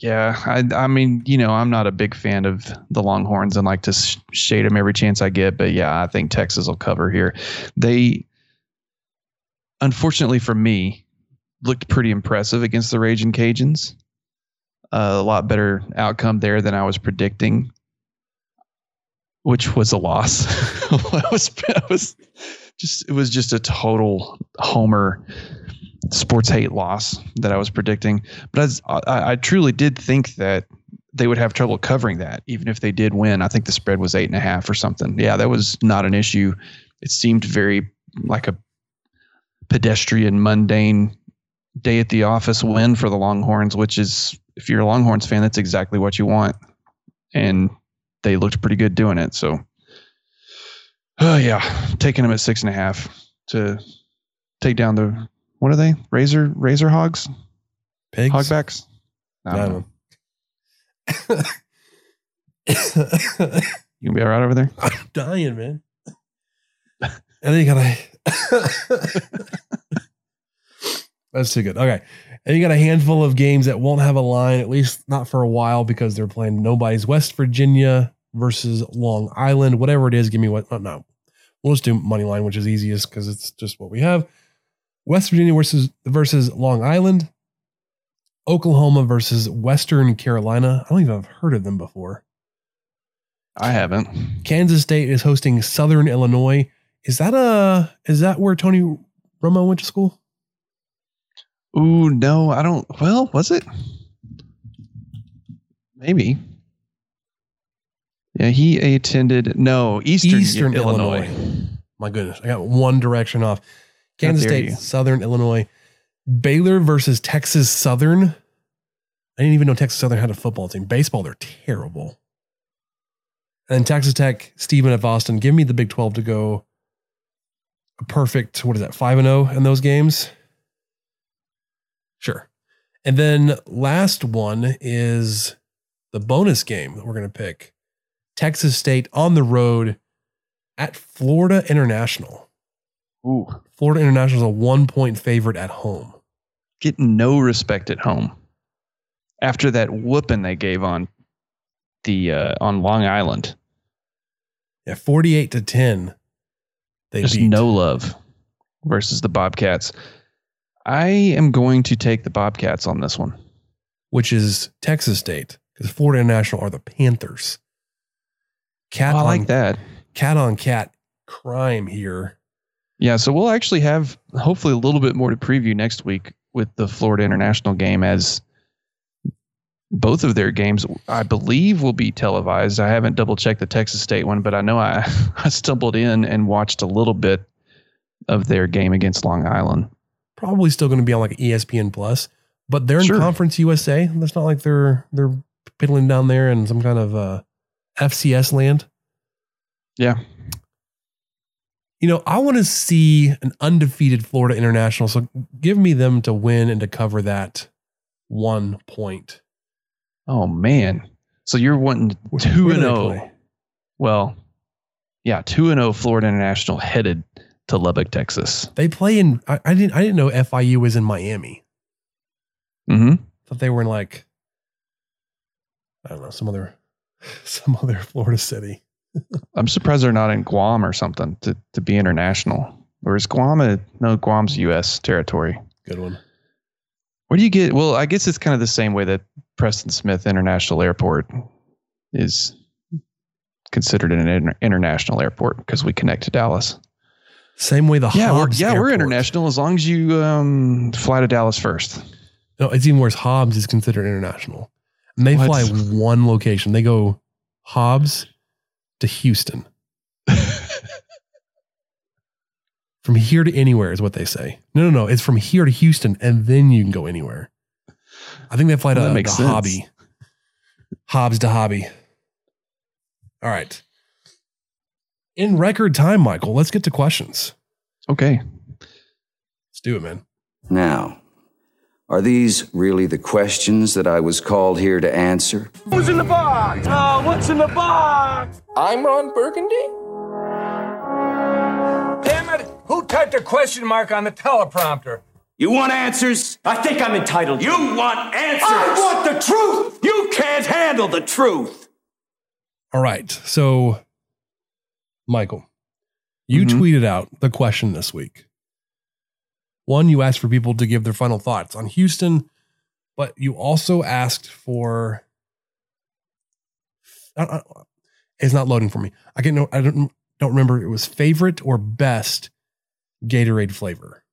Yeah, I, I mean, you know, I'm not a big fan of the Longhorns and like to sh- shade them every chance I get, but yeah, I think Texas will cover here. They, unfortunately for me, looked pretty impressive against the Raging Cajuns. Uh, a lot better outcome there than I was predicting, which was a loss. I was, I was just, it was just a total homer sports hate loss that I was predicting. But as, I, I truly did think that they would have trouble covering that, even if they did win. I think the spread was eight and a half or something. Yeah, that was not an issue. It seemed very like a pedestrian, mundane day at the office win for the Longhorns, which is, if you're a Longhorns fan, that's exactly what you want. And they looked pretty good doing it. So, yeah, taking them at six and a half to take down the what are they? Razor razor hogs? Pigs? Hogbacks? I don't know. You gonna be all right over there? I'm dying, man. And then you gotta. That's too good. Okay. And you got a handful of games that won't have a line, at least not for a while, because they're playing nobody's West Virginia versus Long Island. Whatever it is, give me what. Oh, no. We'll just do money line, which is easiest because it's just what we have. West Virginia versus versus Long Island. Oklahoma versus Western Carolina. I don't even have heard of them before. I haven't. Kansas State is hosting Southern Illinois. Is that a is that where Tony Romo went to school? Ooh, no, I don't. Well, was it? Maybe. Yeah, he attended. No, Eastern, Eastern Illinois. Illinois. My goodness, I got one direction off. Kansas State, you. Southern Illinois, Baylor versus Texas Southern. I didn't even know Texas Southern had a football team. Baseball, they're terrible. And then Texas Tech, Stephen F. Austin. Give me the Big 12 to go a perfect, what is that, 5 and 0 in those games? Sure. And then last one is the bonus game that we're going to pick Texas State on the road at Florida International. Ooh, Florida International is a one point favorite at home. getting no respect at home after that whooping they gave on the uh, on Long Island. Yeah, 48 to 10. They Just beat. no love versus the Bobcats. I am going to take the Bobcats on this one. which is Texas State, because Florida International are the Panthers. Cat I on, that. Cat on cat crime here. Yeah, so we'll actually have hopefully a little bit more to preview next week with the Florida International game as both of their games I believe will be televised. I haven't double checked the Texas State one, but I know I, I stumbled in and watched a little bit of their game against Long Island. Probably still going to be on like ESPN Plus, but they're in Sure. Conference USA. That's not like they're they're piddling down there in some kind of uh, FCS land. Yeah. You know, I want to see an undefeated Florida International. So give me them to win and to cover that one point. Oh man. So you're wanting Where- two where and do oh. Well, yeah, two and oh Florida International headed to Lubbock, Texas. They play in. I, I didn't. I didn't know FIU was in Miami. Mm-hmm. thought they were in like I don't know some other some other Florida city. I'm surprised they're not in Guam or something to, to be international. Or is Guam a no Guam's U.S. territory? Good one. Where do you get? Well, I guess it's kind of the same way that Preston Smith International Airport is considered an inter- international airport because we connect to Dallas. Same way the Yeah, we're, Hobbs yeah, we're international as long as you um, fly to Dallas first. No, it's even worse. Hobbs is considered international, and they What? fly one location. They go Hobbs to Houston. from here to anywhere is what they say. No, no, no. It's from here to Houston, and then you can go anywhere. I think they fly to, Well, that makes to sense. Hobby. Hobbs to Hobby. All right. In record time, Michael, let's get to questions. Okay. Let's do it, man. Now, are these really the questions that I was called here to answer? Who's in the box? Oh, what's in the box? I'm Ron Burgundy. Damn it! Who typed a question mark on the teleprompter? You want answers? I think I'm entitled. You want answers? I want the truth. You can't handle the truth. All right. So, Michael, you Mhm. tweeted out the question this week. One, you asked for people to give their final thoughts on Houston, but you also asked for. I- I- it's not loading for me. I can know. I don't don't remember. It was favorite or best Gatorade flavor.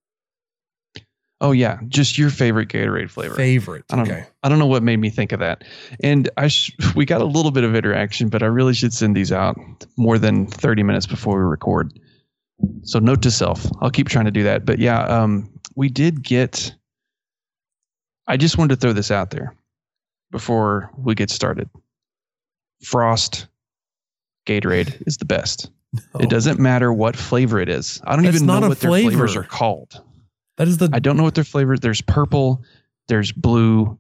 Oh yeah, just your favorite Gatorade flavor. Favorite. I don't. Okay. I don't know what made me think of that. And I sh- we got a little bit of interaction, but I really should send these out more than 30 minutes before we record. So note to self, I'll keep trying to do that. But yeah, um, we did get. I just wanted to throw this out there before we get started. Frost Gatorade is the best. It doesn't matter what flavor it is. I don't That's even know what their flavors are called. That is the. I don't know what their flavors. There's purple, there's blue,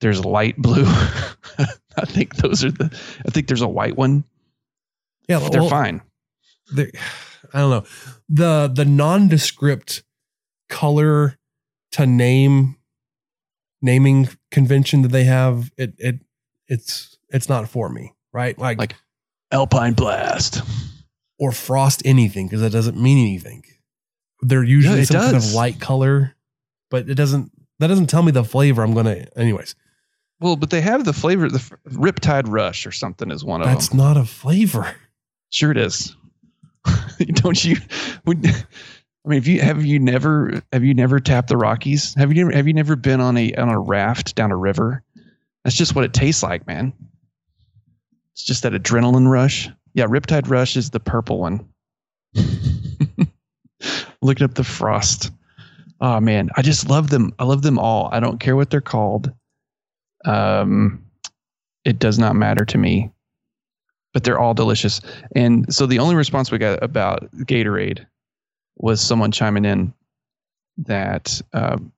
there's light blue. I think those are the. I think there's a white one. Yeah, They're well, fine. they- I don't know the the nondescript color to name naming convention that they have. It it it's it's not for me, right? Like Like Alpine Blast. or frost anything because that doesn't mean anything. They're usually Yeah, some kind of light color, but it doesn't. That doesn't tell me the flavor. I'm gonna, anyways. Well, but they have the flavor. The f- Riptide Rush or something is one of That's them. That's not a flavor. Sure, it is. Don't you? Would, I mean, have you have you never have you never tapped the Rockies? Have you never have you never been on a on a raft down a river? That's just what it tastes like, man. It's just that adrenaline rush. Yeah, Riptide Rush is the purple one. Looking up the frost. Oh man, I just love them. I love them all. I don't care what they're called. Um, it does not matter to me. But they're all delicious. And so the only response we got about Gatorade was someone chiming in that um,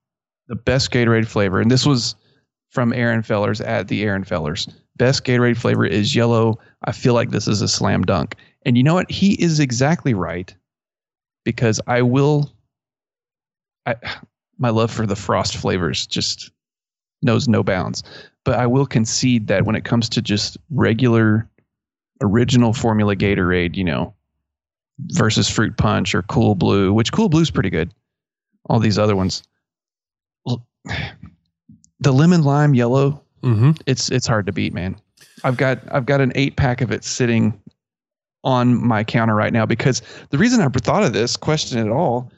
the best Gatorade flavor, and this was from Aaron Fellers at the Aaron Fellers. Best Gatorade flavor is yellow. I feel like this is a slam dunk. And you know what? He is exactly right because I will. I my love for the frost flavors just knows no bounds. But I will concede that when it comes to just regular original formula Gatorade, you know, versus Fruit Punch or Cool Blue, which Cool Blue's pretty good. All these other ones. The lemon lime yellow, Mm-hmm. it's it's hard to beat, man. I've got I've got an eight pack of it sitting on my counter right now because the reason I thought of this question at all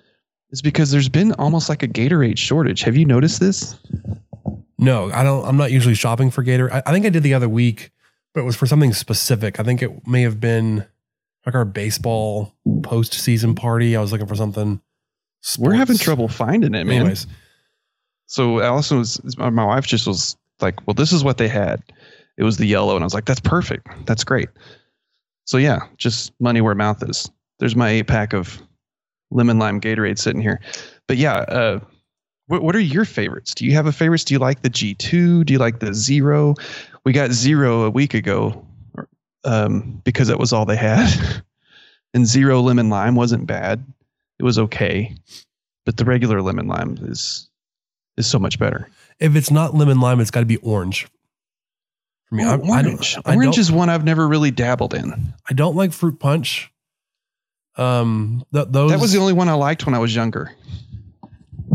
is because there's been almost like a Gatorade shortage. Have you noticed this? No, I don't. I'm not usually shopping for Gator. I, I think I did the other week, but it was for something specific. I think it may have been like our baseball postseason party. I was looking for something. We're having trouble finding it, man. Anyways, So Allison was my my wife just was like, "Well, this is what they had. It was the yellow," and I was like, "That's perfect. That's great." So yeah, just money where mouth is. There's my eight pack of lemon lime Gatorade sitting here. But yeah, uh, what what are your favorites? Do you have a favorites? Do you like the G2? Do you like the Zero? We got Zero a week ago, um, because that was all they had. and Zero lemon lime wasn't bad. It was okay, but the regular lemon lime is is so much better. if it's not lemon lime, it's got to be orange. For me, I, I orange. I orange is one I've never really dabbled in. I don't like fruit punch. Um, th- those That was the only one I liked when I was younger.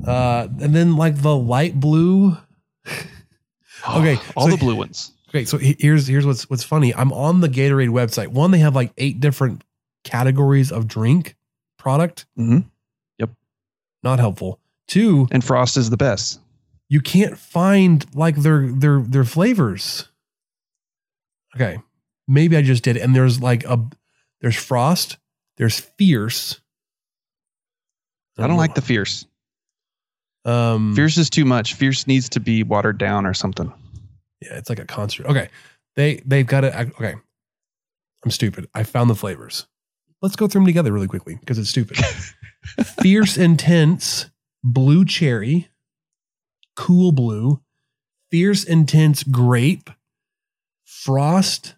Uh, and then like the light blue. okay, all so- the blue ones. Okay, so here's here's what's what's funny. I'm on the Gatorade website. One, they have like eight different categories of drink product. Mm-hmm. Yep. Not helpful. Two, and Frost is the best. You can't find like their their their flavors. Okay, maybe I just did. And there's like a there's Frost, there's Fierce. I don't like the fierce. Um, Fierce is too much. Fierce needs to be watered down or something. Yeah, it's like a concert. Okay, they they've got it. Okay, I'm stupid. I found the flavors. Let's go through them together really quickly because it's stupid. Fierce Intense Blue Cherry, Cool Blue, Fierce Intense Grape, Frost.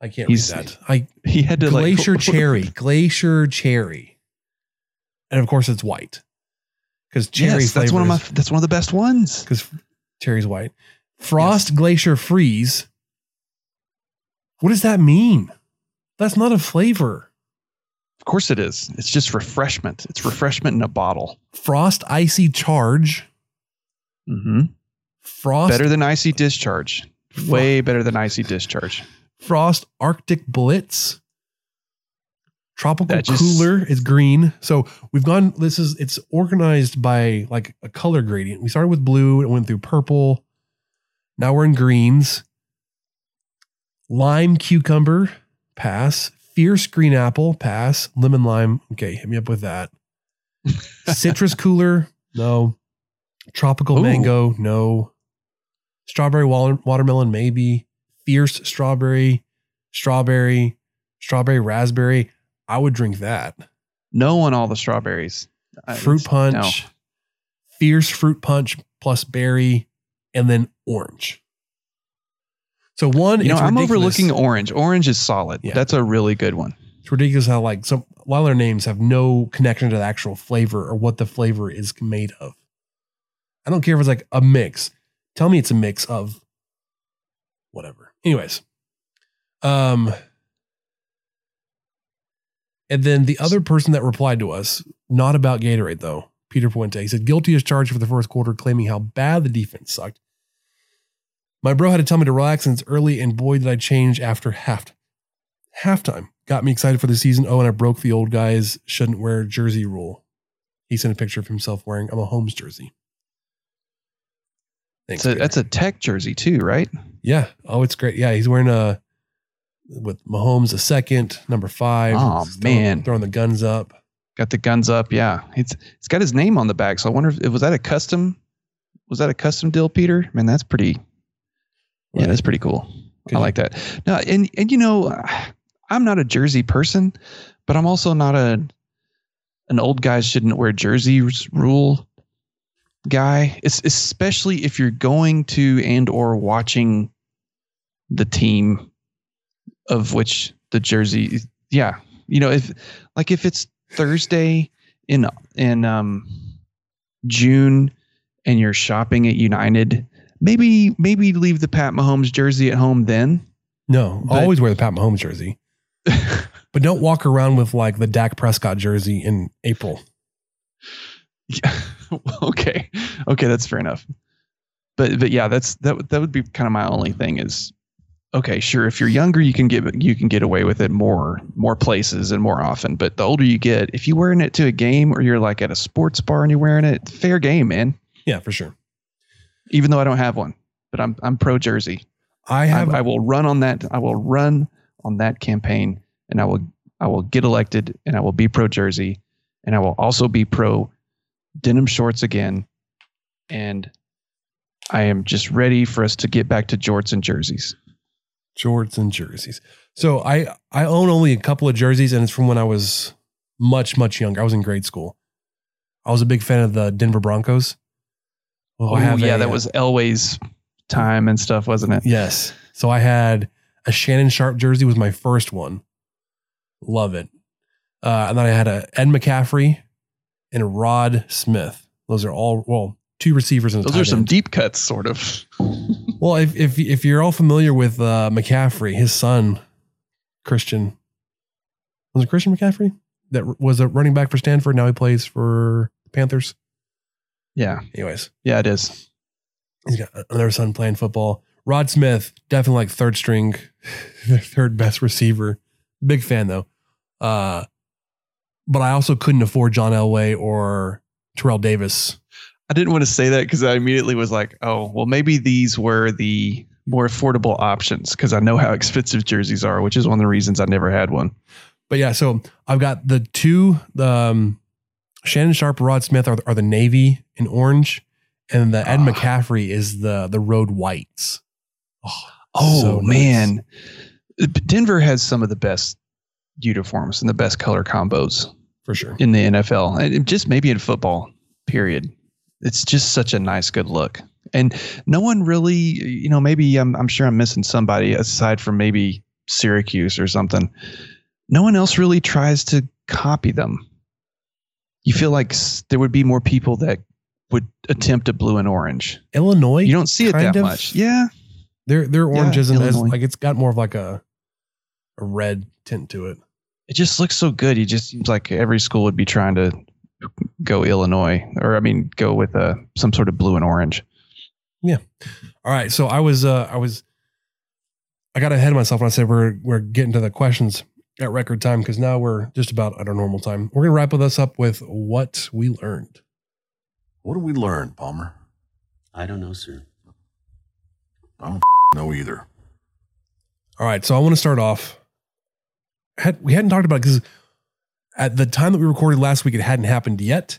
I can't He's- read that. I he had to, like- Glacier Cherry, Glacier Cherry, and of course it's white because cherry yes, that's one of my that's one of the best ones. because cherry's white. Frost Glacier Freeze. What does that mean? That's not a flavor. Of course it is. It's just refreshment. It's refreshment in a bottle. Frost Icy Charge. Mm-hmm. Frost Better than icy discharge. Way better than icy discharge. Frost Arctic Blitz. Tropical just- Cooler is green. So we've gone, this is, it's organized by like a color gradient. We started with blue It went through purple. Now we're in greens. Lime Cucumber, pass. Fierce Green Apple, pass. Lemon Lime, okay, hit me up with that. Citrus Cooler, no. Tropical Ooh. Mango, no. Strawberry water, Watermelon, maybe. Fierce Strawberry, Strawberry, Strawberry Raspberry. I would drink that. No on all the strawberries. Fruit it's- Punch, no. Fierce Fruit Punch plus berry, and then orange. So one, You know, I'm ridiculous. overlooking orange. Orange is solid. Yeah. That's a really good one. It's ridiculous how like some a lot of their names have no connection to the actual flavor or what the flavor is made of. I don't care if it's like a mix. Tell me it's a mix of whatever. Anyways. Um and then the other person that replied to us, not about Gatorade though, Peter Puente, he said guilty as charged for the first quarter, claiming how bad the defense sucked. My bro had to tell me to relax since early, and boy did I change after half halftime. Got me excited for the season. Oh, and I broke the old guys shouldn't wear jersey rule. He sent a picture of himself wearing a Mahomes jersey. Thanks. Peter. that's a tech jersey too, right? yeah. Oh, it's great. Yeah, he's wearing a with Mahomes a second, number five. Oh, throwing- man. throwing the guns up. Got the guns up. Yeah, it's it's got his name on the back. So I wonder if was that a custom. Was that a custom deal, Peter? Man, that's pretty. Yeah, Right. that's pretty cool. Good. I like that. Now, and and you know, I'm not a jersey person, but I'm also not a an old guys shouldn't wear jerseys rule guy. It's especially if you're going to and or watching the team of which the jersey. Yeah, you know, if like if it's Thursday in in um June and you're shopping at United, maybe maybe leave the Pat Mahomes jersey at home then. No, But- always wear the Pat Mahomes jersey. but don't walk around with like the Dak Prescott jersey in April. Yeah. okay. Okay, that's fair enough. But but yeah, that's that that would be kind of my only thing is okay, sure, if you're younger you can get you can get away with it more more places and more often, but the older you get, if you're wearing it to a game or you're like at a sports bar and you're wearing it, fair game, man. Yeah, for sure. Even though I don't have one, but I'm I'm pro jersey. I I, have I will run on that I will run on that campaign and I will I will get elected and I will be pro jersey and I will also be pro denim shorts again and I am just ready for us to get back to jorts and jerseys. Jorts and jerseys. So I I own only a couple of jerseys, and it's from when I was much much younger. I was in grade school. I was a big fan of the Denver Broncos. Well, Oh, yeah, a, that uh, was Elway's time and stuff, wasn't it? yes. So I had a Shannon Sharpe jersey was my first one. Love it. Uh, and then I had a Ed McCaffrey and a Rod Smith. Those are all well two receivers and Those are some end. deep cuts, sort of. Well, if if if you're all familiar with uh, McCaffrey, his son Christian was it Christian McCaffrey that was a running back for Stanford. Now he plays for the Panthers. Yeah, Anyways, yeah, it is. he's got another son playing football. Rod Smith, definitely like third string, third best receiver. Big fan though. Uh, but I also couldn't afford John Elway or Terrell Davis. I didn't want to say that because I immediately was like, oh, well, maybe these were the more affordable options because I know how expensive jerseys are, which is one of the reasons I never had one. But yeah, so I've got the two, the um, Shannon Sharpe, Rod Smith are, are the navy in orange, and the Ed Ah. McCaffrey is the the road whites. Oh so nice. man, Denver has some of the best uniforms and the best color combos for sure. in the NFL, and just maybe in football. Period. It's just such a nice, good look, and no one really, you know, maybe I'm I'm sure I'm missing somebody aside from maybe Syracuse or something. No one else really tries to copy them. You feel like there would be more people that would attempt a blue and orange. Illinois. You don't see it that of- much. Yeah. Their their orange Yeah, isn't as like it's got more of like a a red tint to it. It just looks so good. It just seems like every school would be trying to go Illinois, or I mean, go with uh, some sort of blue and orange. Yeah. All right. So I was uh I was I got ahead of myself when I said we're we're getting to the questions at record time because now we're just about at our normal time. We're gonna wrap this up with what we learned. What did we learn, Palmer? I don't know, sir. I don't know either. All right, so I want to start off. Had, we hadn't talked about it because at the time that we recorded last week, it hadn't happened yet,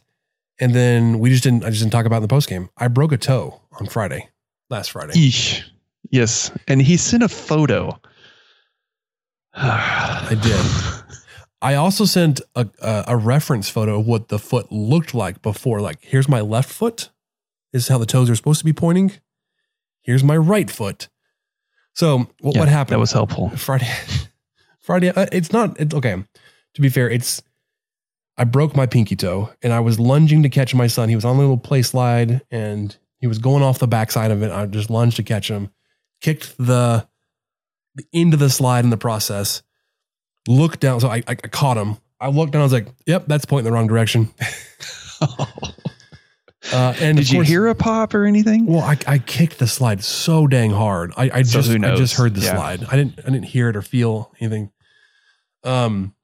and then we just didn't. I just didn't talk about it in the post game. I broke a toe on Friday, last Friday. Eesh. Yes, and he sent a photo. I did. I also sent a, a a reference photo of what the foot looked like before. Like, here's my left foot. This is how the toes are supposed to be pointing. Here's my right foot. So what, Yeah, what happened? that was helpful. Friday. Friday. Uh, it's not. It's okay. To be fair, it's. I broke my pinky toe, and I was lunging to catch my son. He was on a little play slide, and he was going off the backside of it. I just lunged to catch him, kicked the, the end of the slide in the process. Looked down, so I, I, I caught him. I looked down. I was like, "Yep, that's pointing the wrong direction." Uh, and Did of you course- hear a pop or anything? Well, I, I kicked the slide so dang hard. I, I So just I just heard the Yeah. slide. I didn't I didn't hear it or feel anything. Um,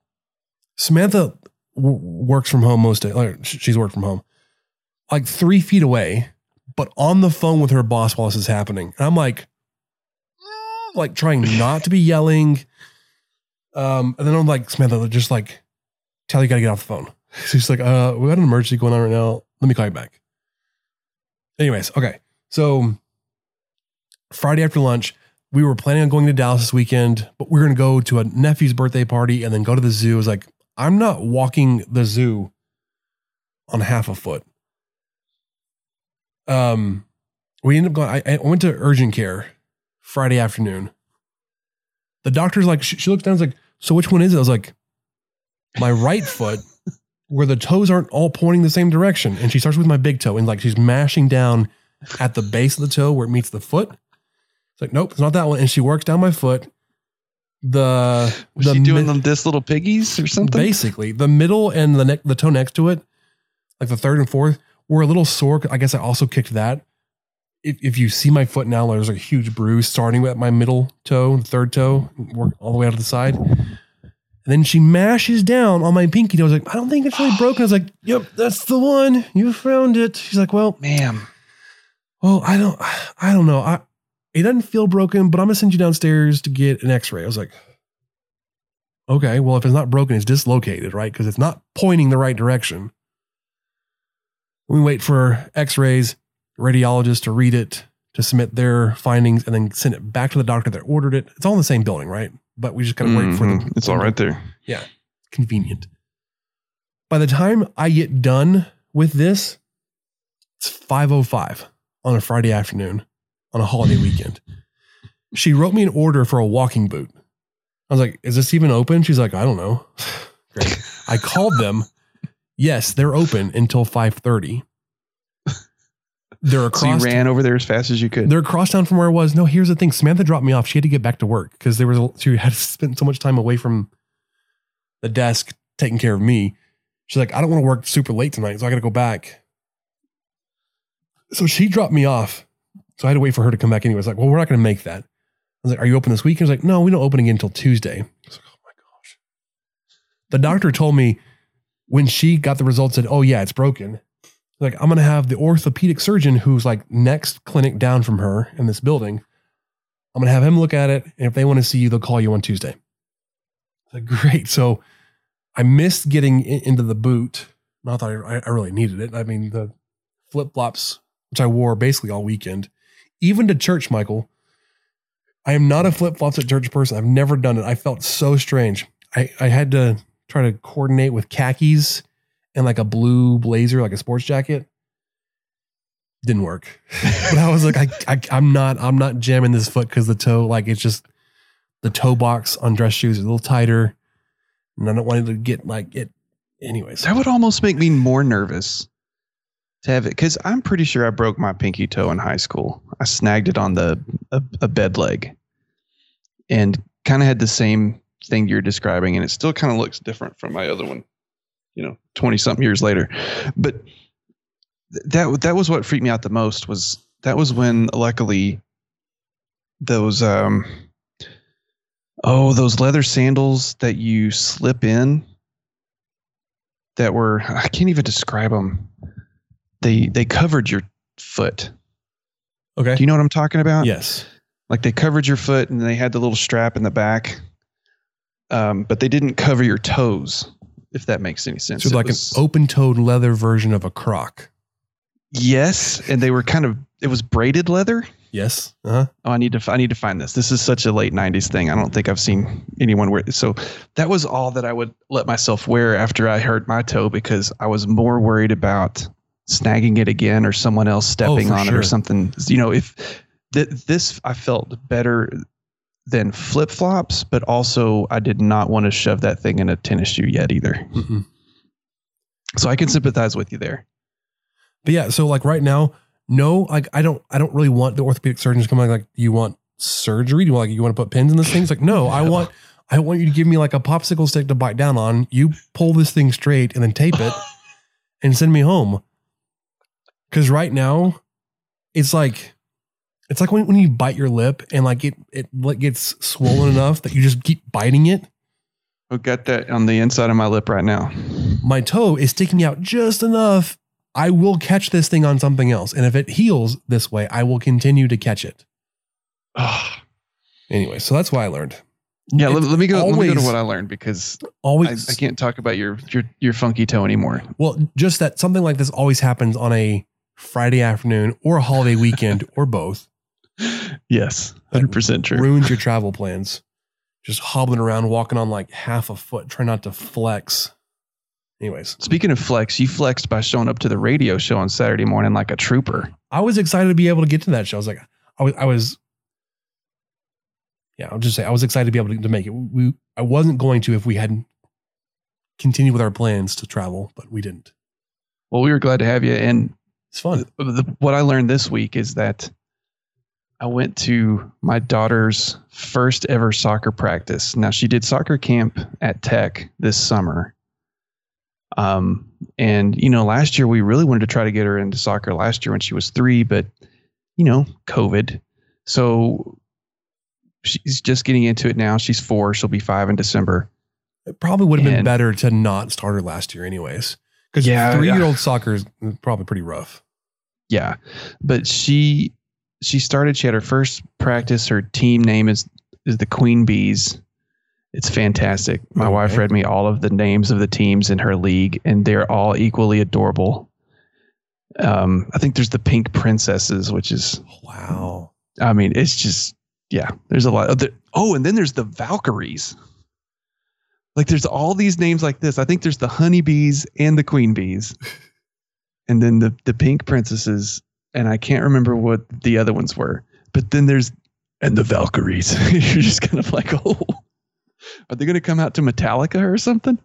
Samantha w- works from home most days. Like sh- she's worked from home, like three feet away, but on the phone with her boss while this is happening. And I'm like, like trying not to be yelling. Um, and then I'm like, Samantha, just like, tell you gotta get off the phone. She's like, uh, we got an emergency going on right now. Let me call you back. Anyways, okay. So Friday after lunch, we were planning on going to Dallas this weekend, but we are going to go to a nephew's birthday party and then go to the zoo. I was like, I'm not walking the zoo on half a foot. Um, we ended up going. I, I went to urgent care Friday afternoon. The doctor's like, she, she looks down, and is like, so which one is it? I was like, my right foot, where the toes aren't all pointing the same direction. And she starts with my big toe and like she's mashing down at the base of the toe where it meets the foot. It's like, nope, it's not that one. And she works down my foot. The Was the she doing mid- them this little piggies or something? Basically, the middle and the neck, the toe next to it, like the third and fourth, were a little sore. I guess I also kicked that. If, if you see my foot now, there's a huge bruise starting at my middle toe, the third toe, work all the way out to the side. And then she mashes down on my pinky toe. I was like, I don't think it's really broken. I was like, Yep, that's the one. You found it. She's like, Well, ma'am. Well, I don't, I don't know. I it doesn't feel broken, but I'm gonna send you downstairs to get an X-ray. I was like, okay, well, if it's not broken, it's dislocated, right? Because it's not pointing the right direction. We wait for X-rays, radiologist to read it, to submit their findings, and then send it back to the doctor that ordered it. It's all in the same building, right? But we just gotta wait for them. Mm-hmm. It's all right there. Yeah, convenient. By the time I get done with this, it's 5:05 on a Friday afternoon on a holiday weekend. She wrote me an order for a walking boot. I was like, "Is this even open?" She's like, "I don't know." Great. I called them. Yes, they're open until 5:30. They're So you across ran over there as fast as you could. they're across town from where I was. No, here's the thing. Samantha dropped me off. She had to get back to work because there was a, she had spent so much time away from the desk taking care of me. She's like, I don't want to work super late tonight, so I got to go back. So she dropped me off. So I had to wait for her to come back anyway. Was like, well, we're not going to make that. I was like, are you open this weekend? She's like, no, we don't open again until Tuesday. I was like, oh my gosh. The doctor told me when she got the results, said, oh yeah, it's broken like I'm gonna have the orthopedic surgeon who's like next clinic down from her in this building. I'm gonna have him look at it, and if they want to see you, they'll call you on Tuesday. Like great. So I missed getting into the boot. Not that I, I really needed it. I mean the flip flops, which I wore basically all weekend, even to church. Michael, I am not a flip flops at church person. I've never done it. I felt so strange. I I had to try to coordinate with khakis and like a blue blazer, like a sports jacket. Didn't work. but I was like, I, I I'm not I'm not jamming this foot because the toe, like it's just the toe box on dress shoes is a little tighter. And I don't want it to get like it anyways, That would almost make me more nervous to have it because I'm pretty sure I broke my pinky toe in high school. I snagged it on the a, a bed leg, and kind of had the same thing you're describing, and it still kind of looks different from my other one. You know, twenty something years later, but th- that that was what freaked me out the most. Was that was when luckily those um oh those leather sandals that you slip in that were I can't even describe them. They they covered your foot. Okay. Do you know what I'm talking about? Yes. Like they covered your foot and they had the little strap in the back. Um, but they didn't cover your toes, if that makes any sense. So It like was- an open-toed leather version of a croc. yes, and they were kind of it was braided leather. Yes. Uh-huh. Oh, I need to I need to find this. This is such a late '90s thing. I don't think I've seen anyone wear. So that was all that I would let myself wear after I hurt my toe because I was more worried about snagging it again or someone else oh, stepping for on it or something. You know, if th- this I felt better than flip flops, but also I did not want to shove that thing in a tennis shoe yet either. Mm-mm. So I can sympathize with you there. But yeah, so like right now, no, like I don't, I don't really want the orthopedic surgeons coming like, you want surgery? Do you want like you want to put pins in this thing? It's like, no, I want, I want you to give me like a popsicle stick to bite down on. You pull this thing straight and then tape it and send me home. Because right now, it's like, it's like when, when you bite your lip and like it it like gets swollen enough that you just keep biting it. I've got that on the inside of my lip right now. My toe is sticking out just enough. I will catch this thing on something else, and if it heals this way, I will continue to catch it. Anyway, so that's why I learned. Yeah, let, let me go. let me go to what I learned because Always, I, I can't talk about your your your funky toe anymore. Well, just that something like this always happens on a Friday afternoon or a holiday weekend or both. Yes, hundred percent true. Ruins your travel plans. Just hobbling around, walking on like half a foot, try not to flex. Anyways, Speaking of flex, you flexed by showing up to the radio show on Saturday morning like a trooper. I was excited to be able to get to that show. I was like, I was, I was, yeah, I'll just say I was excited to be able to, to make it. We, I wasn't going to if we hadn't continued with our plans to travel, but we didn't. Well, we were glad to have you. And it's fun. The, what I learned this week is that I went to my daughter's first ever soccer practice. Now she did soccer camp at Tech this summer. Um, and you know, last year we really wanted to try to get her into soccer last year when she was three, but you know, COVID. So she's just getting into it now. She's four. She'll be five in December. It probably would have been better to not start her last year, anyways. Because Yeah, three year yeah. old soccer is probably pretty rough. Yeah. But she she started, she had her first practice. Her team name is is the Queen Bees. It's fantastic. My wife read me all of the names of the teams in her league, and they're all equally adorable. Um, I think there's the Pink Princesses, which is wow. I mean, it's just yeah. There's a lot of the, oh, and then there's the Valkyries. Like there's all these names like this. I think there's the honeybees and the queen bees, and then the the pink princesses, and I can't remember what the other ones were. But then there's and the Valkyries. You're just kind of like, oh, are they going to come out to Metallica or something?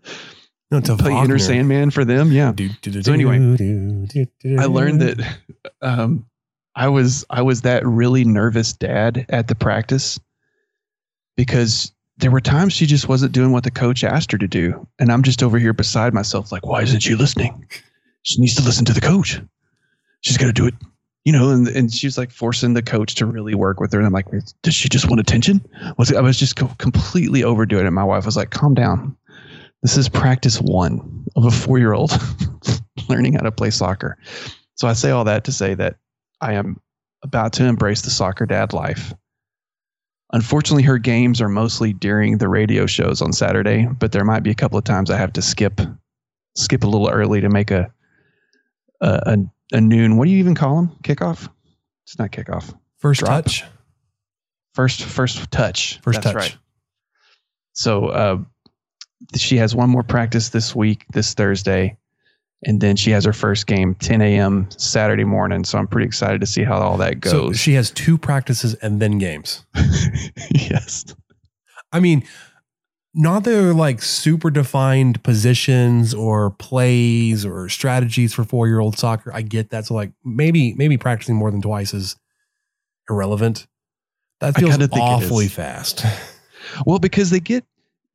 No, to play Enter Sandman for them. Yeah. So anyway, I learned that um, I was I was that really nervous dad at the practice because there were times she just wasn't doing what the coach asked her to do, and I'm just over here beside myself, like, why isn't she listening? She needs to listen to the coach. She's got to do it, you know. And and she's like forcing the coach to really work with her, and I'm like, does she just want attention? Was it, I was just co- completely overdoing it. My wife was like, calm down. This is practice one of a four year old learning how to play soccer. So I say all that to say that I am about to embrace the soccer dad life. Unfortunately, her games are mostly during the radio shows on Saturday, but there might be a couple of times I have to skip skip a little early to make a a, a, a noon. What do you even call them? Kickoff? It's not kickoff. First Drop. touch. First first touch. First That's touch. right. So uh, she has one more practice this week, this Thursday, and then she has her first game 10 a.m. Saturday morning. So I'm pretty excited to see how all that goes. So she has two practices and then games. yes. I mean, not that they're like super defined positions or plays or strategies for four year old soccer. I get that. So like maybe maybe practicing more than twice is irrelevant. That feels kinda think it awfully fast. Well, because they get,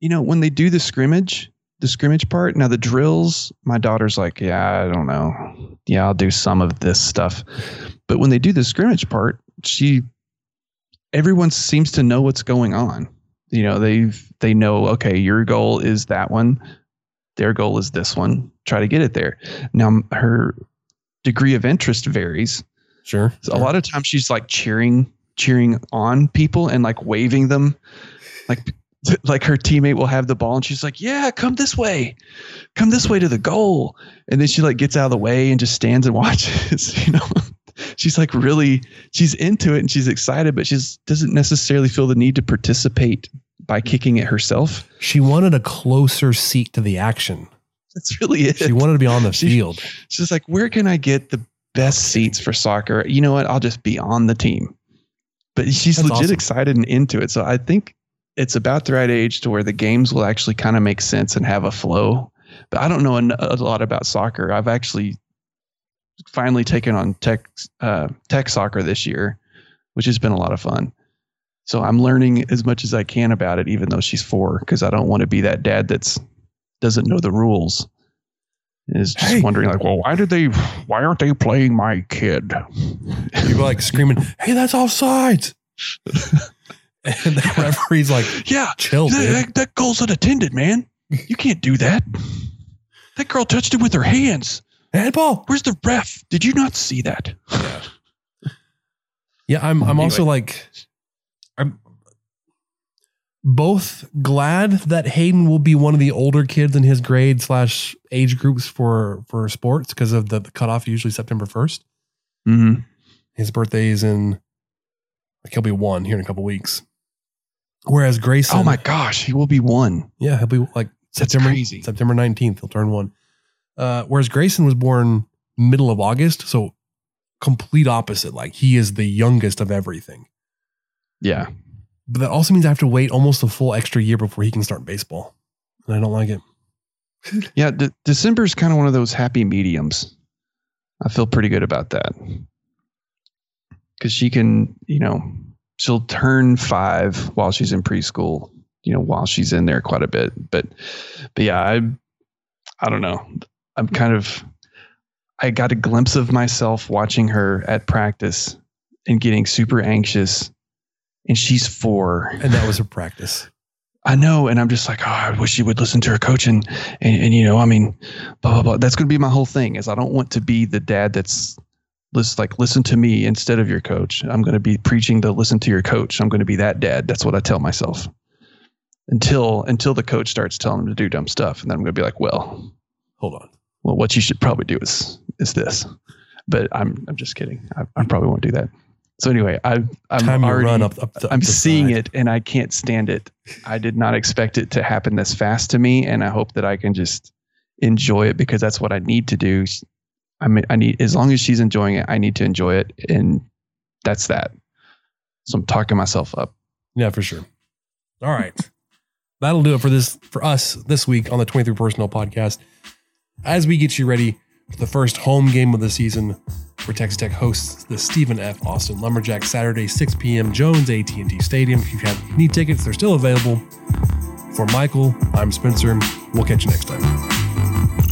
you know, when they do the scrimmage, the scrimmage part. Now the drills, my daughter's like, yeah, I don't know. Yeah, I'll do some of this stuff. But when they do the scrimmage part, she, everyone seems to know what's going on. You know, they they know, okay, your goal is that one, their goal is this one. Try to get it there. Now her degree of interest varies. Sure. So a lot of times she's like cheering cheering on people and like waving them like like her teammate will have the ball and she's like yeah come this way come this way to the goal and then she like gets out of the way and just stands and watches you know she's like really she's into it and she's excited but she's doesn't necessarily feel the need to participate by kicking it herself She wanted a closer seat to the action. that's really it She wanted to be on the She- field. She's like, where can I get the best seats for soccer? You know what? I'll just be on the team. But she's That's legit awesome. excited and into it. So I think it's about the right age to where the games will actually kind of make sense and have a flow. But I don't know a lot about soccer. I've actually finally taken on tech uh, tech soccer this year, which has been a lot of fun. So I'm learning as much as I can about it, even though she's four, because I don't want to be that dad that's doesn't know the rules. Is just Hey. wondering like, well, why did they? Why aren't they playing my kid? People like screaming, "Hey, that's offsides!" and the referee's like, Yeah, "Chill, that, dude." that, that goal's unattended, man. You can't do that. That girl touched it with her hands. Handball. Where's the ref? Did you not see that? Yeah, yeah I'm. I'm also like, I'm both glad that Hayden will be one of the older kids in his grade slash age groups for for sports because of the, the cutoff usually September first. Mm-hmm. His birthday is in like he'll be one here in a couple weeks. Whereas Grayson, Oh my gosh, he will be one. yeah, he'll be like That's September crazy. September nineteenth. He'll turn one. Uh, whereas Grayson was born middle of August, so complete opposite. Like he is the youngest of everything. Yeah. But that also means I have to wait almost a full extra year before he can start baseball. And I don't like it. Yeah, de- December is kind of one of those happy mediums. I feel pretty good about that. Because she can, you know, she'll turn five while she's in preschool, you know, while she's in there quite a bit. But, but yeah, I, I don't know. I'm kind of, I got a glimpse of myself watching her at practice and getting super anxious. And she's four. And that was her practice. I know, and I'm just like, oh, I wish she would listen to her coach, and and, and you know, I mean, blah blah blah. That's going to be my whole thing. Is I don't want to be the dad that's listen like listen to me instead of your coach. I'm going to be preaching to listen to your coach. I'm going to be that dad. That's what I tell myself. Until until the coach starts telling him to do dumb stuff, and then I'm going to be like, well, Hold on. well, what you should probably do is is this. But I'm I'm just kidding. I, I probably won't do that. So anyway, I I'm Time already run up- up the- I'm seeing side. it and I can't stand it. I did not expect it to happen this fast to me, and I hope that I can just enjoy it because that's what I need to do. I mean, I need as long as she's enjoying it, I need to enjoy it, and that's that. So I'm talking myself up. Yeah, for sure. All right. That'll do it for this for us this week on the 23 Personnel Podcast. As we get you ready for the first home game of the season, where Texas Tech hosts the Stephen F. Austin Lumberjacks Saturday, 6 p.m. Jones AT&T Stadium. If you have any tickets, they're still available. For Michael, I'm Spencer. We'll catch you next time.